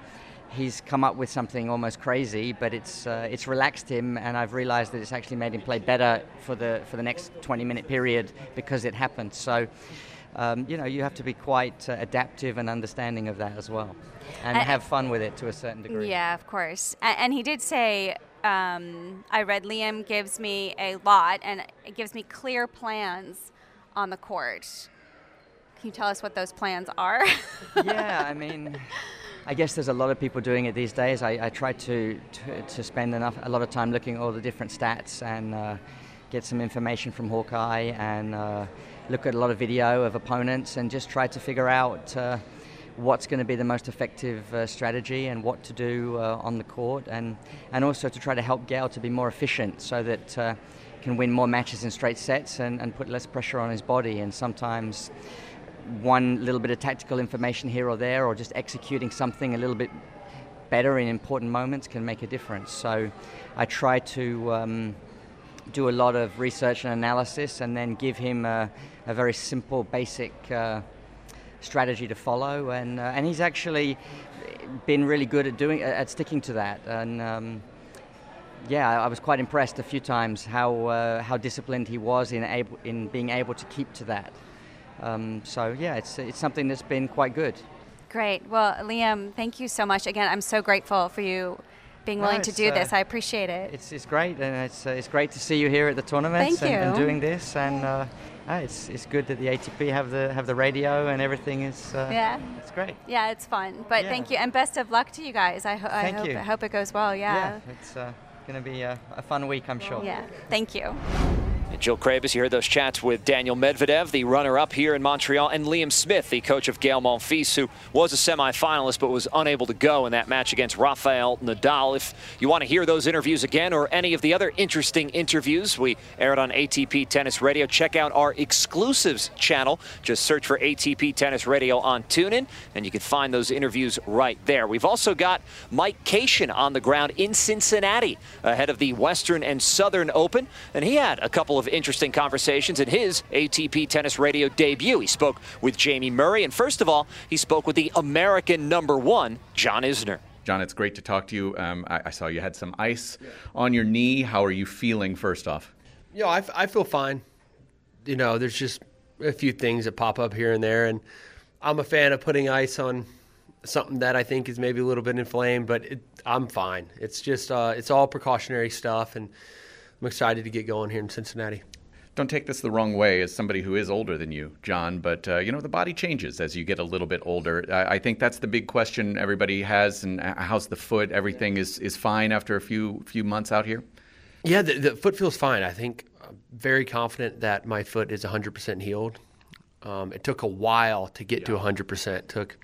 he's come up with something almost crazy, but it's uh, it's relaxed him, and I've realised that it's actually made him play better for the for the next 20 minute period because it happened. So um, you know, you have to be quite uh, adaptive and understanding of that as well, and have fun with it to a certain degree. Yeah, of course. And, and he did say, um, I read Liam gives me a lot, and it gives me clear plans on the court. Can you tell us what those plans are? yeah, I mean. I guess there's a lot of people doing it these days. I, I try to, to, to spend enough a lot of time looking at all the different stats and uh, get some information from Hawkeye and uh, look at a lot of video of opponents and just try to figure out uh, what's going to be the most effective uh, strategy and what to do uh, on the court, and and also to try to help Gael to be more efficient so that uh, can win more matches in straight sets and, and put less pressure on his body. And sometimes one little bit of tactical information here or there, or just executing something a little bit better in important moments can make a difference. So I try to. Um, do a lot of research and analysis and then give him a, a very simple, basic uh, strategy to follow. And, uh, and he's actually been really good at doing at sticking to that. And um, yeah, I was quite impressed a few times how uh, how disciplined he was in able in being able to keep to that. Um, so yeah, it's it's something that's been quite good. Great. Well, Liam, thank you so much. Again, I'm so grateful for you being willing no, to do uh, this. I appreciate it. It's, it's great, and it's, uh, it's great to see you here at the tournament and, and, doing this. And uh, ah, it's, it's good that the ATP have the have the radio and everything is. Uh, yeah, it's great. Yeah, it's fun. But yeah. thank you, and best of luck to you guys. I, ho- I hope you. I hope it goes well. Yeah. Yeah, it's uh, going to be a, a, fun week, I'm sure. Yeah. Thank you. And Jill Craybas, you heard those chats with Daniil Medvedev, the runner-up here in Montreal, and Liam Smith, the coach of Gael Monfils, who was a semifinalist but was unable to go in that match against Rafael Nadal. If you want to hear those interviews again or any of the other interesting interviews we aired on ATP Tennis Radio, check out our exclusives channel. Just search for ATP Tennis Radio on TuneIn, and you can find those interviews right there. We've also got Mike Cation on the ground in Cincinnati ahead of the Western and Southern Open, and he had a couple of interesting conversations in his ATP Tennis Radio debut. He spoke with Jamie Murray, and first of all, he spoke with the American number one, John Isner. John, it's great to talk to you. Um, I, I, saw you had some ice yeah. on your knee. How are you feeling, first off? Yeah, I, I feel fine. You know, there's just a few things that pop up here and there, and I'm a fan of putting ice on something that I think is maybe a little bit inflamed, but it, I'm fine. It's just uh, it's all precautionary stuff, and I'm excited to get going here in Cincinnati. Don't take this the wrong way as somebody who is older than you, John, but uh, you know the body changes as you get a little bit older. I, I, think that's the big question everybody has, and uh, how's the foot? Everything is, is fine after a few few months out here. Yeah, the, the foot feels fine. I think I'm very confident that my foot is 100% healed. Um, it took a while to get yeah. to 100%. It took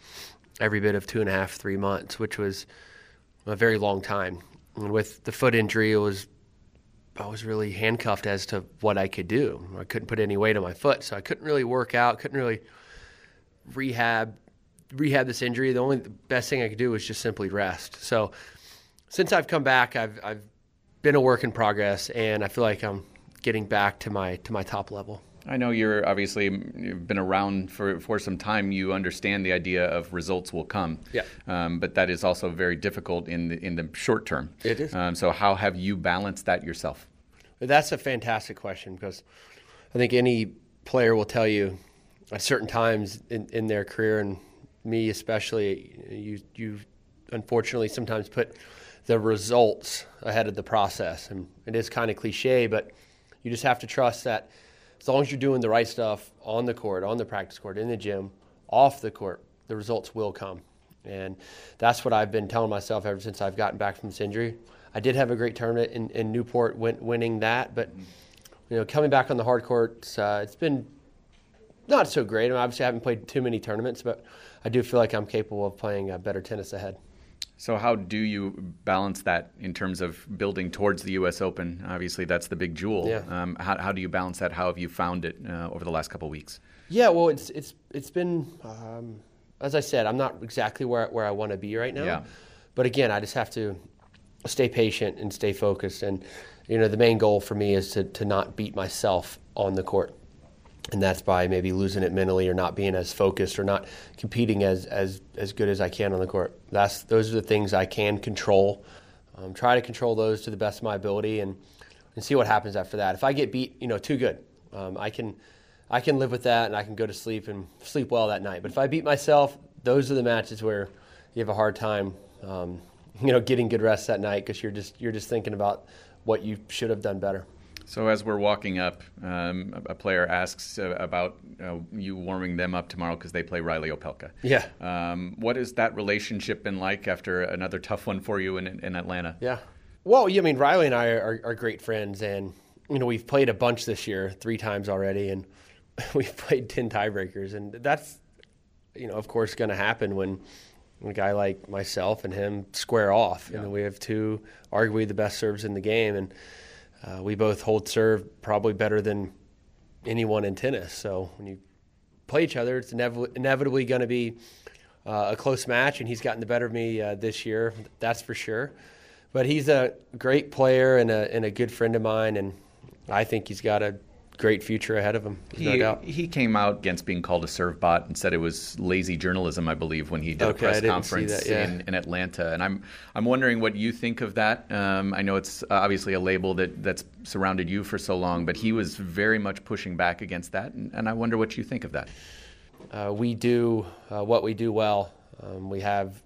every bit of two and a half, three months, which was a very long time. And with the foot injury, it was I was really handcuffed as to what I could do. I couldn't put any weight on my foot, so I couldn't really work out, couldn't really rehab rehab this injury. The only the best thing I could do was just simply rest. So since I've come back, I've I've been a work in progress, and I feel like I'm getting back to my to my top level. I know you're obviously you've been around for, for some time. You understand the idea of results will come. Yeah. Um, but that is also very difficult in the, in the short term. It is. Um, so how have you balanced that yourself? That's a fantastic question because I think any player will tell you at certain times in, in their career, and me especially, you you unfortunately sometimes put the results ahead of the process, and it is kind of cliche, but you just have to trust that as long as you're doing the right stuff on the court, on the practice court, in the gym, off the court, the results will come. And that's what I've been telling myself ever since I've gotten back from this injury. I did have a great tournament in, in Newport, win, winning that, but you know, coming back on the hard courts, uh, it's been not so great. I mean, obviously, I haven't played too many tournaments, but I do feel like I'm capable of playing uh, better tennis ahead. So, how do you balance that in terms of building towards the U.S. Open? Obviously, that's the big jewel. Yeah. Um, how, how, do you balance that? How have you found it uh, over the last couple of weeks? Yeah, well, it's it's it's been, um, as I said, I'm not exactly where where I want to be right now. Yeah. But again, I just have to stay patient and stay focused. And you know, the main goal for me is to to not beat myself on the court and that's by maybe losing it mentally or not being as focused or not competing as as as good as I can on the court. That's those are the things I can control. Um, try to control those to the best of my ability and and see what happens after that. If I get beat, you know, too good, um, I can I can live with that and I can go to sleep and sleep well that night. But if I beat myself, those are the matches where you have a hard time, um, you know, getting good rest that night because you're just you're just thinking about what you should have done better. So as we're walking up, um, a player asks uh, about uh, you warming them up tomorrow because they play Reilly Opelka. Yeah. Um, what has that relationship been like after another tough one for you in, in Atlanta? Yeah. Well, yeah, I mean, Reilly and I are, are great friends, and you know we've played a bunch this year, three times already, and we've played ten tiebreakers, and that's you know of course going to happen when a guy like myself and him square off. Yeah. And we have two, arguably the best serves in the game, and uh, we both hold serve probably better than anyone in tennis. So when you play each other, it's inev- inevitably going to be uh, a close match, and he's gotten the better of me uh, this year, that's for sure. But he's a great player and a, and a good friend of mine, and I think he's got a great future ahead of him. He, no doubt. he came out against being called a serve bot and said it was lazy journalism, I believe, when he did okay, a press conference that, yeah. in, in, Atlanta. And I'm I'm wondering what you think of that. Um, I know it's obviously a label that that's surrounded you for so long, but he was very much pushing back against that, and, and I wonder what you think of that. Uh, we do uh, what we do well. Um, we have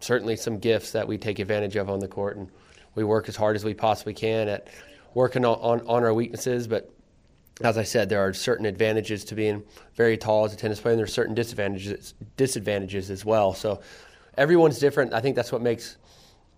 certainly some gifts that we take advantage of on the court, and we work as hard as we possibly can at working on, on, on our weaknesses, but as I said, there are certain advantages to being very tall as a tennis player, and there are certain disadvantages disadvantages as well. So everyone's different. I think that's what makes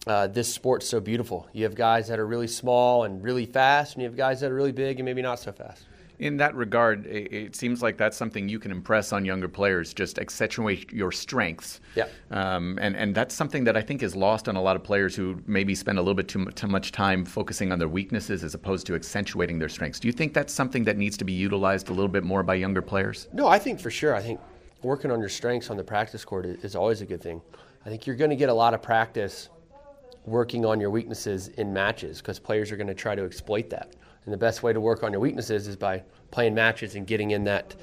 uh, this sport so beautiful. You have guys that are really small and really fast, and you have guys that are really big and maybe not so fast. In that regard, it, seems like that's something you can impress on younger players. Just accentuate your strengths. Yeah. Um, and and that's something that I think is lost on a lot of players who maybe spend a little bit too, too much time focusing on their weaknesses as opposed to accentuating their strengths. Do you think that's something that needs to be utilized a little bit more by younger players? No, I think for sure. I think working on your strengths on the practice court is, is always a good thing. I think you're going to get a lot of practice working on your weaknesses in matches because players are going to try to exploit that. And the best way to work on your weaknesses is by playing matches and getting in that,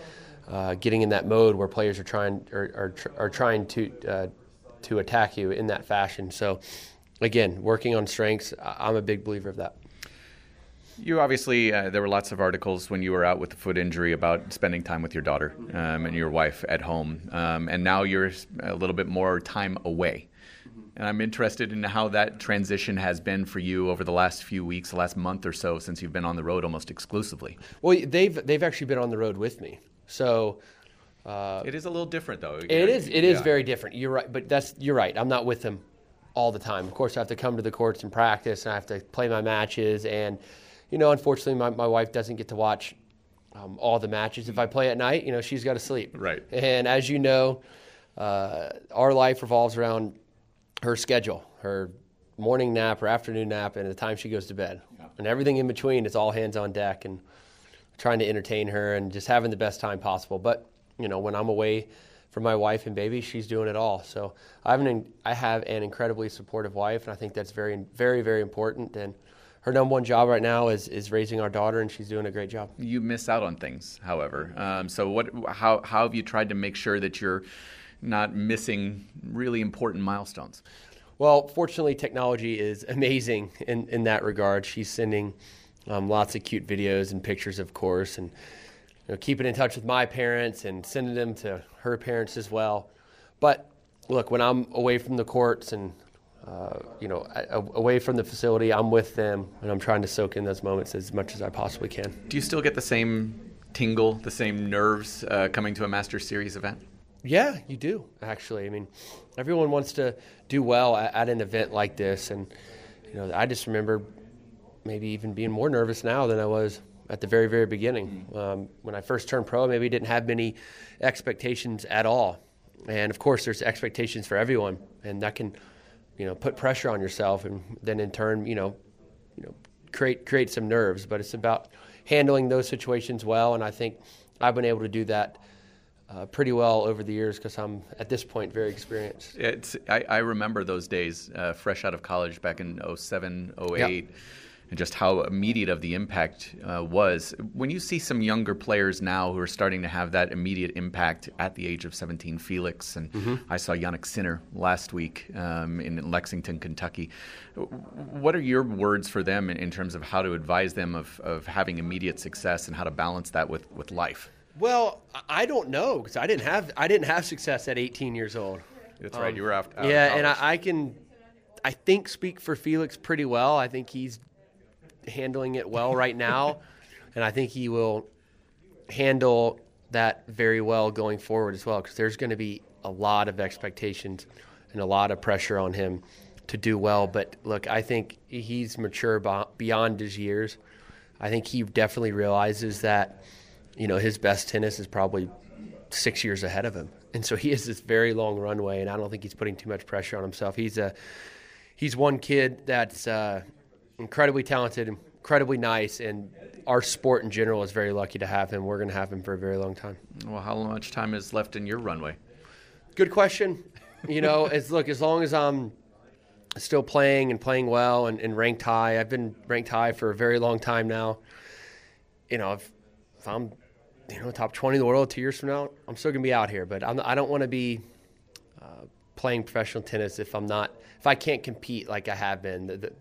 uh, getting in that mode where players are trying are, are, are trying to uh, to attack you in that fashion. So, again, working on strengths, I'm a big believer of that. You obviously, uh, there were lots of articles when you were out with the foot injury about spending time with your daughter um, and your wife at home. Um, and now you're a little bit more time away. And I'm interested in how that transition has been for you over the last few weeks, the last month or so, since you've been on the road almost exclusively. Well, they've they've actually been on the road with me, so uh, it is a little different, though. It is it is very different. You're right, but that's you're right. I'm not with them all the time. Of course, I have to come to the courts and practice, and I have to play my matches. And you know, unfortunately, my, my wife doesn't get to watch um, all the matches. If I play at night, you know, she's got to sleep. Right. And as you know, uh, our life revolves around her schedule, her morning nap, her afternoon nap, and the time she goes to bed. Yeah. And everything in between is all hands on deck and trying to entertain her and just having the best time possible. But, you know, when I'm away from my wife and baby, she's doing it all. So I have an, I have an incredibly supportive wife, and I think that's very, very, very important. And her number one job right now is, is raising our daughter, and she's doing a great job. You miss out on things, however. Um, so what, how, how have you tried to make sure that you're – not missing really important milestones? Well, fortunately, technology is amazing in, in that regard. She's sending um, lots of cute videos and pictures, of course, and you know, keeping in touch with my parents and sending them to her parents as well. But look, when I'm away from the courts and uh, you know, away from the facility, I'm with them, and I'm trying to soak in those moments as much as I possibly can. Do you still get the same tingle, the same nerves uh, coming to a Masters Series event? Yeah, you do actually. I mean, everyone wants to do well at, at, an event like this, and you know, I just remember maybe even being more nervous now than I was at the very, very beginning. Um, when I first turned pro, maybe didn't have many expectations at all, and of course, there's expectations for everyone, and that can, you know, put pressure on yourself, and then in turn, you know, you know, create create some nerves. But it's about handling those situations well, and I think I've been able to do that uh, pretty well over the years because I'm at this point very experienced. It's, I, I remember those days, uh, fresh out of college back in 07, 08, yep. and just how immediate of the impact uh, was. When you see some younger players now who are starting to have that immediate impact at the age of 17, Felix, and mm-hmm. I saw Jannik Sinner last week um, in Lexington, Kentucky. What are your words for them in, in terms of how to advise them of, of having immediate success and how to balance that with, with life? Well, I don't know because I didn't have I didn't have success at 18 years old. That's um, right. You were out. out yeah, and I, I, can, I think speak for Felix pretty well. I think he's handling it well right now, and I think he will handle that very well going forward as well because there's going to be a lot of expectations and a lot of pressure on him to do well. But look, I think he's mature beyond his years. I think he definitely realizes that you know, his best tennis is probably six years ahead of him. And so he has this very long runway, and I don't think he's putting too much pressure on himself. He's a he's one kid that's uh, incredibly talented, incredibly nice, and our sport in general is very lucky to have him. We're going to have him for a very long time. Well, how much time is left in your runway? Good question. You know, as look as long as I'm still playing and playing well and, and ranked high. I've been ranked high for a very long time now. You know, if, if I'm you know, top 20 in the world two years from now, I'm still going to be out here. But I'm, I do not want to be uh, playing professional tennis if I'm not, if I can't compete like I have been the, the,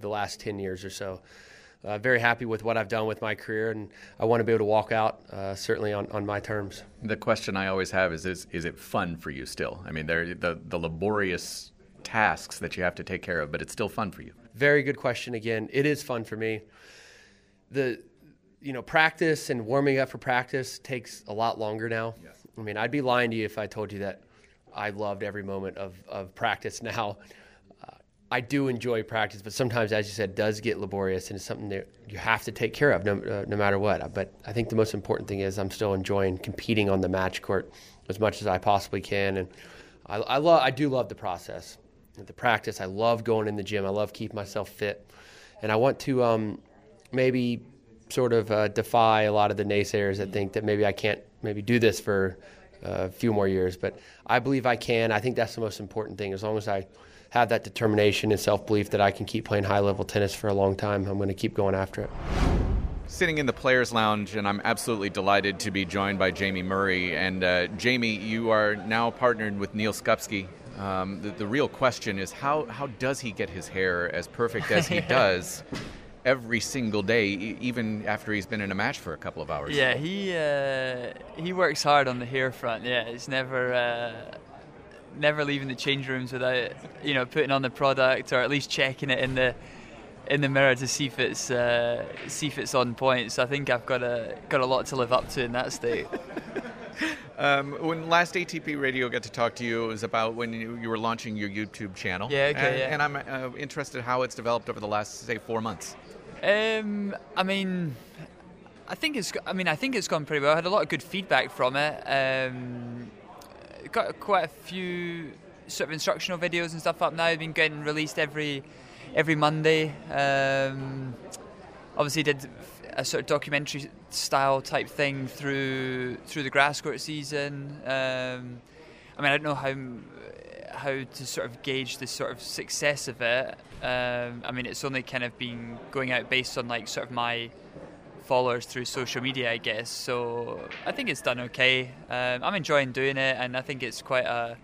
the last 10 years or so. Uh, very happy with what I've done with my career, and I want to be able to walk out uh, certainly on, on my terms. The question I always have is, is is it fun for you still? I mean, there the, the laborious tasks that you have to take care of, but it's still fun for you. Very good question again. It is fun for me. The you know, practice and warming up for practice takes a lot longer now. Yes. I mean, I'd be lying to you if I told you that I loved every moment of, of practice now. Uh, I do enjoy practice, but sometimes, as you said, it does get laborious and it's something that you have to take care of no, uh, no matter what. But I think the most important thing is I'm still enjoying competing on the match court as much as I possibly can, and I, I love I do love the process, the practice. I love going in the gym. I love keeping myself fit, and I want to um, maybe sort of uh, defy a lot of the naysayers that think that maybe I can't maybe do this for uh, a few more years. But I believe I can. I think that's the most important thing. As long as I have that determination and self belief that I can keep playing high level tennis for a long time, I'm going to keep going after it. Sitting in the Players Lounge, and I'm absolutely delighted to be joined by Jamie Murray. And uh, Jamie, you are now partnered with Neal Skupski. Um, the, the, real question is how, how does he get his hair as perfect as he does every single day, even after he's been in a match for a couple of hours? Yeah, he uh, he works hard on the hair front. Yeah, it's never uh, never leaving the change rooms without you know putting on the product or at least checking it in the in the mirror to see if it's uh, see if it's on point. So I think I've got a got a lot to live up to in that state. um, when last ATP Radio got to talk to you, it was about when you, you were launching your YouTube channel. Yeah, okay. And, yeah. and I'm uh, interested how it's developed over the last say four months. Um, I mean, I think it's. I mean, I think it's gone pretty well. I had a lot of good feedback from it. Um, got quite a few sort of instructional videos and stuff up now. Been getting released every every Monday. Um, obviously, did a sort of documentary style type thing through through the grass court season. Um, I mean, I don't know how how to sort of gauge the sort of success of it. Um, I mean, it's only kind of been going out based on like sort of my followers through social media, I guess. So I think it's done okay. Um, I'm enjoying doing it, and I think it's quite a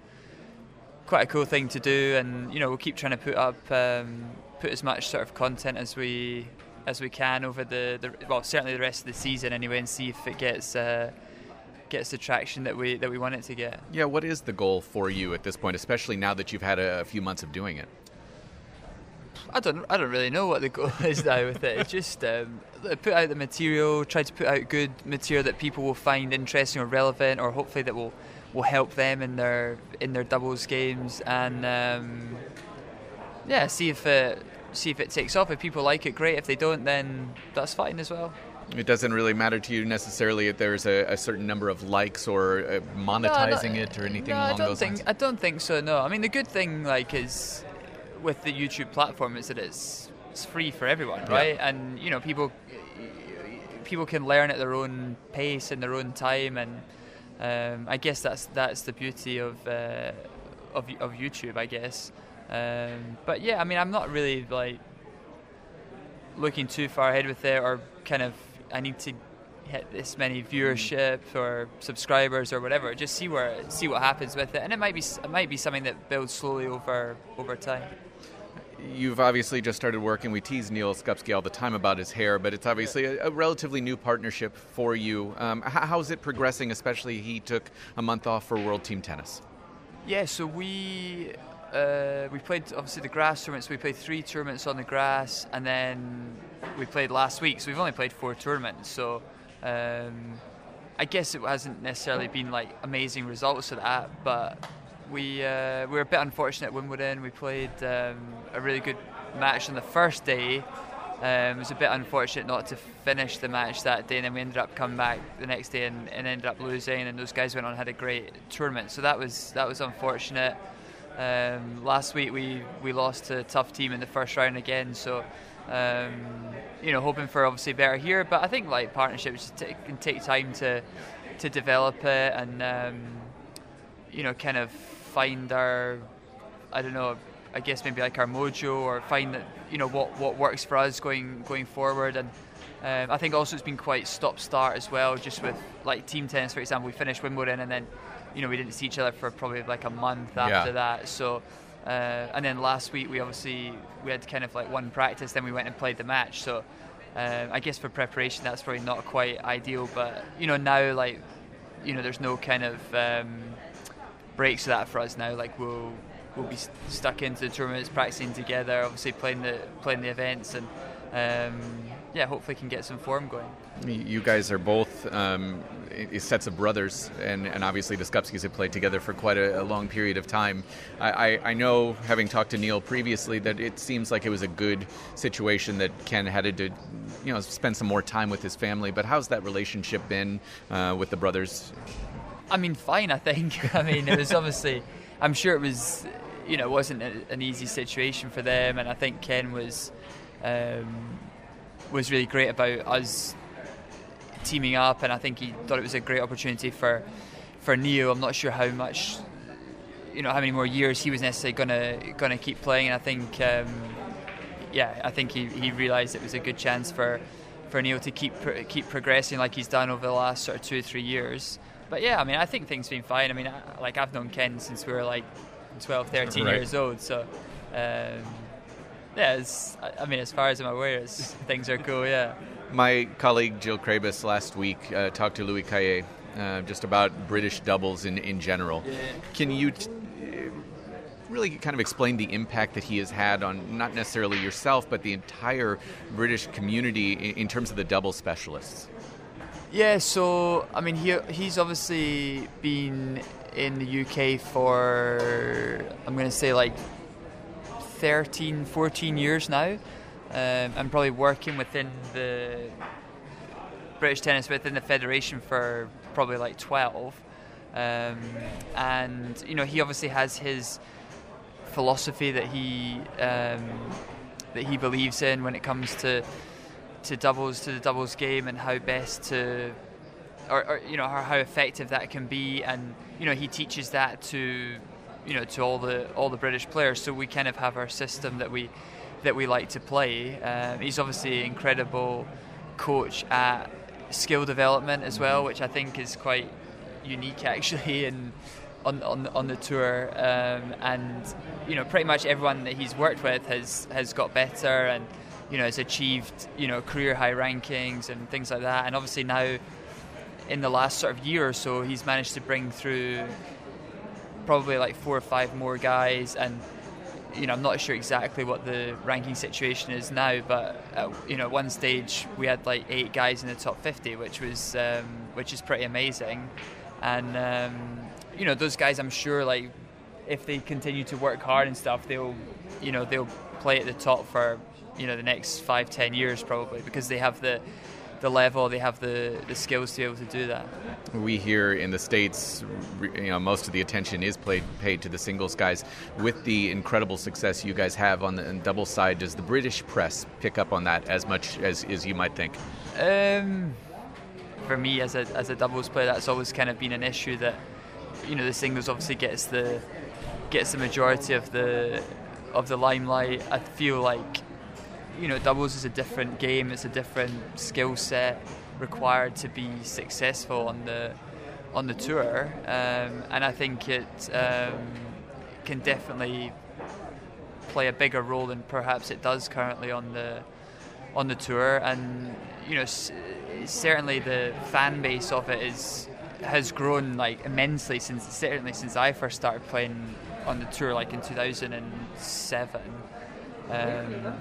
quite a cool thing to do. And you know, we'll keep trying to put up um, put as much sort of content as we as we can over the, the well, certainly the rest of the season anyway, and see if it gets. Uh, gets the traction that we that we want it to get. Yeah, what is the goal for you at this point, especially now that you've had a, a few months of doing it? I don't I don't really know what the goal is now with it. It's just um, put out the material, try to put out good material that people will find interesting or relevant, or hopefully that will will help them in their in their doubles games, and um, yeah, see if it see if it takes off. If people like it, great. If they don't, then that's fine as well. It doesn't really matter to you necessarily if there's a, a certain number of likes or uh, monetizing no, it or anything no, along I don't those think, lines. I don't think so. No, I mean the good thing like is with the YouTube platform is that it's it's free for everyone, right? Yeah. And you know people people can learn at their own pace and their own time, and um, I guess that's that's the beauty of uh, of, of YouTube, I guess. Um, but yeah, I mean, I'm not really like looking too far ahead with it, or kind of I need to hit this many viewership or subscribers or whatever. Just see where see what happens with it, and it might be it might be something that builds slowly over over time. You've obviously just started working. We tease Neal Skupski all the time about his hair, but it's obviously a, a relatively new partnership for you. Um, how, how's it progressing? Especially, he took a month off for World Team Tennis. Yeah, so we uh, we played obviously the grass tournaments. We played three tournaments on the grass, and then we played last week. So we've only played four tournaments. So um, I guess it hasn't necessarily been like amazing results of that, but we uh, we were a bit unfortunate when we're Wimbledon. We played um, a really good match on the first day. Um, it was a bit unfortunate not to finish the match that day, and then we ended up coming back the next day and, and ended up losing. And those guys went on and had a great tournament, so that was that was unfortunate. Um, last week we, we lost to a tough team in the first round again, so um, you know hoping for obviously better here. But I think like partnerships t- can take time to to develop it and um, you know kind of find our I don't know I guess maybe like our mojo or find that you know what what works for us going going forward and. Um, I think also it's been quite stop start as well, just with like team tennis, for example. We finished Wimbledon and then you know we didn't see each other for probably like a month after Yeah. that. So, uh, and then last week we obviously we had kind of like one practice, then we went and played the match. So, uh, I guess for preparation that's probably not quite ideal. But you know now like you know there's no kind of um, breaks to that for us now. Like we'll we'll be st- stuck into the tournaments, practicing together, obviously playing the playing the events and. Um, yeah, hopefully can get some form going. You guys are both um, sets of brothers, and, and obviously the Skupskis have played together for quite a, a long period of time. I, I, I, know, having talked to Neal previously, that it seems like it was a good situation that Ken had to, you know, spend some more time with his family. But how's that relationship been uh, with the brothers? I mean, fine. I think. I mean, it was obviously. I'm sure it was, you know, it wasn't a, an easy situation for them, and I think Ken was. Um, was really great about us teaming up, and I think he thought it was a great opportunity for for Neal. I'm not sure how much, you know, how many more years he was necessarily gonna gonna keep playing, and I think, um, yeah, I think he, he realised it was a good chance for for Neal to keep keep progressing like he's done over the last sort of two or three years. But yeah, I mean, I think things have been fine. I mean, I, like I've known Ken since we were like 12, 13 right. years old, so. Um, yeah, I mean, as far as I'm aware, things are cool. Yeah. My colleague Jill Craybas last week uh, talked to Louis Cayer uh, just about British doubles in in general. Yeah. Can you? T- really kind of explain the impact that he has had on not necessarily yourself but the entire British community in, in terms of the double specialists. Yeah, so I mean, he he's obviously been in the UK for I'm going to say like 13, 14 years now. Um, I'm probably working within the British tennis within the federation for probably like 12. Um, and you know he obviously has his philosophy that he um, that he believes in when it comes to to doubles to the doubles game and how best to or, or you know how effective that can be and you know he teaches that to you know to all the all the British players. So we kind of have our system that we that we like to play. Um, he's obviously an incredible coach at skill development as well, which I think is quite unique actually in on on, on the tour. Um, and you know, pretty much everyone that he's worked with has has got better and you know has achieved you know career high rankings and things like that. And obviously now. In the last sort of year or so, he's managed to bring through probably like four or five more guys, and you know I'm not sure exactly what the ranking situation is now, but at, you know at one stage we had like eight guys in the top 50, which was um, which is pretty amazing, and um, you know those guys I'm sure like if they continue to work hard and stuff, they'll you know they'll play at the top for you know the next five ten years probably because they have the the level, they have the, the skills to be able to do that. We here in the States, you know, most of the attention is played, paid to the singles guys. With the incredible success you guys have on the double side, does the British press pick up on that as much as, as you might think? Um, for me, as a, as a doubles player, that's always kind of been an issue that, you know, the singles obviously gets the gets the majority of the of the limelight. I feel like you know, doubles is a different game. It's a different skill set required to be successful on the on the tour, um, and I think it um, can definitely play a bigger role than perhaps it does currently on the on the tour. And you know, certainly the fan base of it is has grown like immensely since certainly since I first started playing on the tour, like in 2007. Um,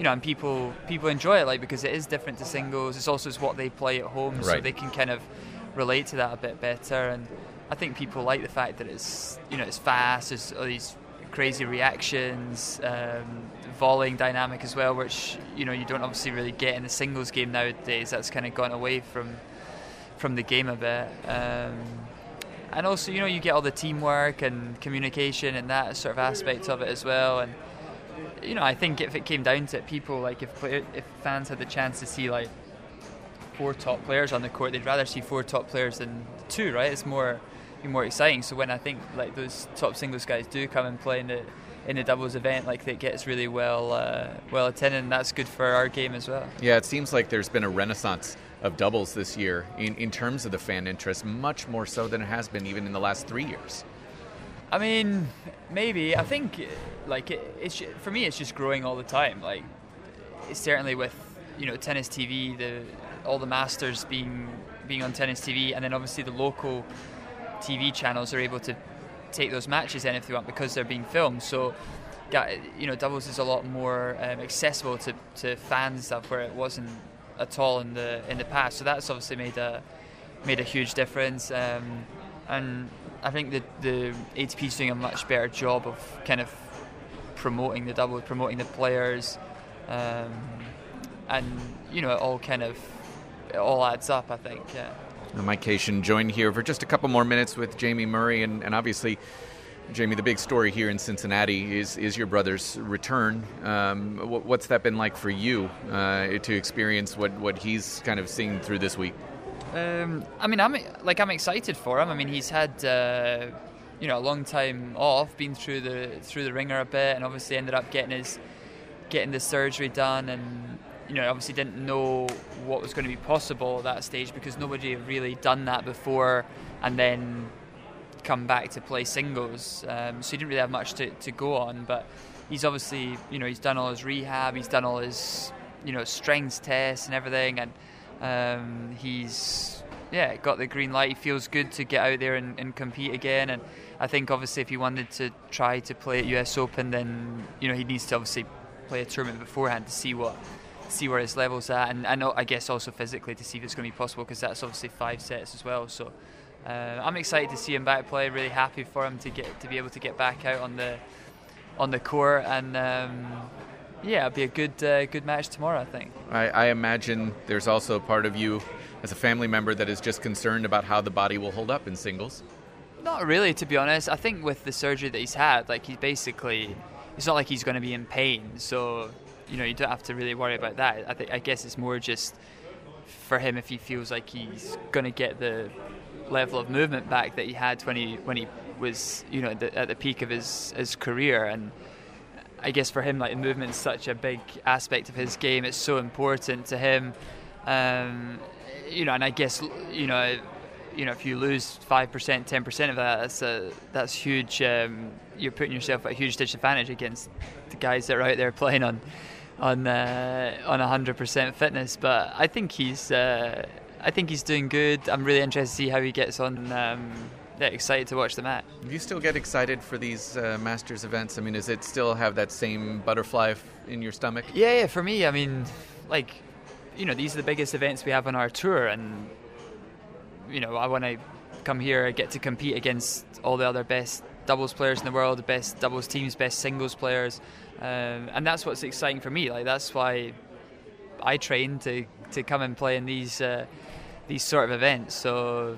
you know, and people people enjoy it like because it is different to singles. It's also what they play at home, right. so they can kind of relate to that a bit better. And I think people like the fact that it's you know it's fast. There's all these crazy reactions, um, volleying dynamic as well, which you know you don't obviously really get in the singles game nowadays. That's kind of gone away from from the game a bit. Um, and also, you know, you get all the teamwork and communication and that sort of aspect of it as well. And you know, I think if it came down to it, people like if if fans had the chance to see like four top players on the court, they'd rather see four top players than two, right? It's more more exciting. So when I think like those top singles guys do come and play in the in a doubles event, like it gets really well uh, well attended, and that's good for our game as well. Yeah, it seems like there's been a renaissance of doubles this year in, in terms of the fan interest, much more so than it has been even in the last three years. I mean, maybe. I think, like, it, it's for me, it's just growing all the time. Like, certainly with you know tennis TV, the all the masters being being on tennis TV, and then obviously the local TV channels are able to take those matches in if they want because they're being filmed. So, you know, doubles is a lot more um, accessible to, to fans stuff where it wasn't at all in the in the past. So that's obviously made a made a huge difference. Um, and I think the the ATP's doing a much better job of kind of promoting the double, promoting the players, um, and you know it all kind of it all adds up. I think. Yeah. Mike Cation joined here for just a couple more minutes with Jamie Murray, and, and obviously, Jamie, the big story here in Cincinnati is is your brother's return. Um, what's that been like for you uh, to experience what, what he's kind of seen through this week? Um, I mean, I'm like I'm excited for him. I mean, he's had uh, you know a long time off, been through the through the ringer a bit, and obviously ended up getting his getting the surgery done, and you know obviously didn't know what was going to be possible at that stage because nobody had really done that before, and then come back to play singles. Um, so he didn't really have much to, to go on, but he's obviously you know he's done all his rehab, he's done all his you know strengths tests and everything, and um, he's yeah got the green light. He feels good to get out there and, and compete again, and I think obviously if he wanted to try to play at US Open, then you know he needs to obviously play a tournament beforehand to see what see where his level's at, and, and I guess also physically to see if it's going to be possible because that's obviously five sets as well. So uh, I'm excited to see him back play. Really happy for him to get to be able to get back out on the on the court, and um, yeah, it'll be a good uh, good match tomorrow. I think. I, I imagine there's also part of you as a family member that is just concerned about how the body will hold up in singles. Not really, to be honest. I think with the surgery that he's had, like he's basically, it's not like he's going to be in pain. So, you know, you don't have to really worry about that. I think I guess it's more just for him if he feels like he's going to get the level of movement back that he had when he when he was, you know, the, at the peak of his his career. And I guess for him, like the movement is such a big aspect of his game. It's so important to him. Um, you know, and I guess you know you know, if you lose five percent, ten percent of that, that's a, that's huge. Um, you're putting yourself at a huge disadvantage against the guys that are out there playing on on uh, on hundred percent fitness. But I think he's uh, I think he's doing good. I'm really interested to see how he gets on. Um, yeah, excited to watch the match. Do you still get excited for these uh, Masters events? I mean, does it still have that same butterfly in your stomach? Yeah, yeah. For me, I mean, like, you know, these are the biggest events we have on our tour, and you know, I want to come here and get to compete against all the other best doubles players in the world, the best doubles teams, best singles players, um, and that's what's exciting for me. Like that's why I train to to come and play in these uh, these sort of events. So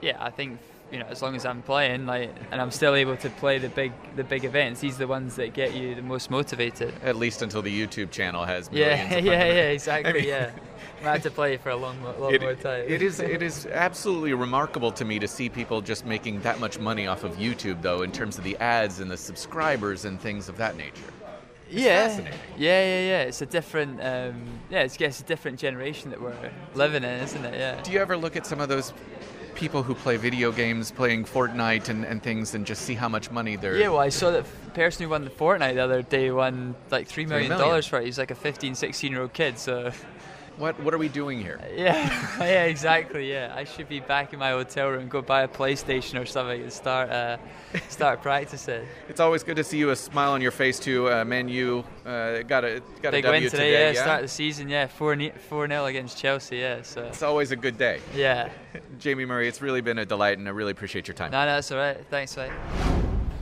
yeah, I think you know as long as I'm playing, like, and I'm still able to play the big the big events, these are the ones that get you the most motivated. At least until the YouTube channel has yeah, yeah, yeah, exactly, I mean, yeah. I had to play for a long, long it, more time. it is it is absolutely remarkable to me to see people just making that much money off of YouTube, though, in terms of the ads and the subscribers and things of that nature. It's yeah, fascinating. yeah, yeah, yeah. It's a different, um, yeah, it's, it's a different generation that we're living in, isn't it? Yeah. Do you ever look at some of those people who play video games, playing Fortnite and, and things, and just see how much money they're? Yeah, well, I saw that person who won the Fortnite the other day won like three million million. dollars for it. He's like a 15, 16 year old kid, so. What What are we doing here? Yeah, yeah, exactly. Yeah, I should be back in my hotel room, go buy a PlayStation or something, and start uh, start practicing. It's always good to see you a smile on your face too. Uh, Man U uh, got a got Big a W win today, yeah, yeah? Start of the season, yeah, four four 0 against Chelsea, yeah. So It's always a good day. yeah, Jamie Murray, it's really been a delight, and I really appreciate your time. no, no, that's all right. Thanks, mate.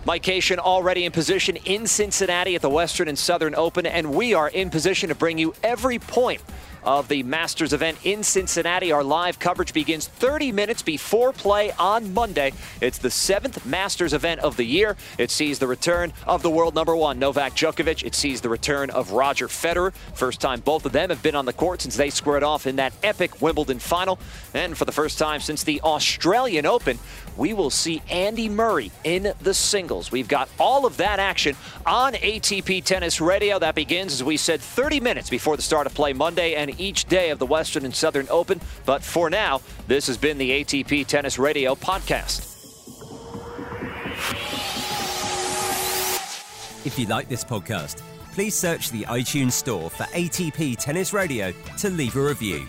Mike Cation already in position in Cincinnati at the Western and Southern Open, and we are in position to bring you every point of the Masters event in Cincinnati. Our live coverage begins 30 minutes before play on Monday. It's the seventh Masters event of the year. It sees the return of the world number one, Novak Djokovic. It sees the return of Roger Federer. First time both of them have been on the court since they squared off in that epic Wimbledon final. And for the first time since the Australian Open, we will see Andy Murray in the singles. We've got all of that action on ATP Tennis Radio. That begins, as we said, 30 minutes before the start of play Monday and each day of the Western and Southern Open. But for now, this has been the ATP Tennis Radio podcast. If you like this podcast, please search the iTunes store for ATP Tennis Radio to leave a review.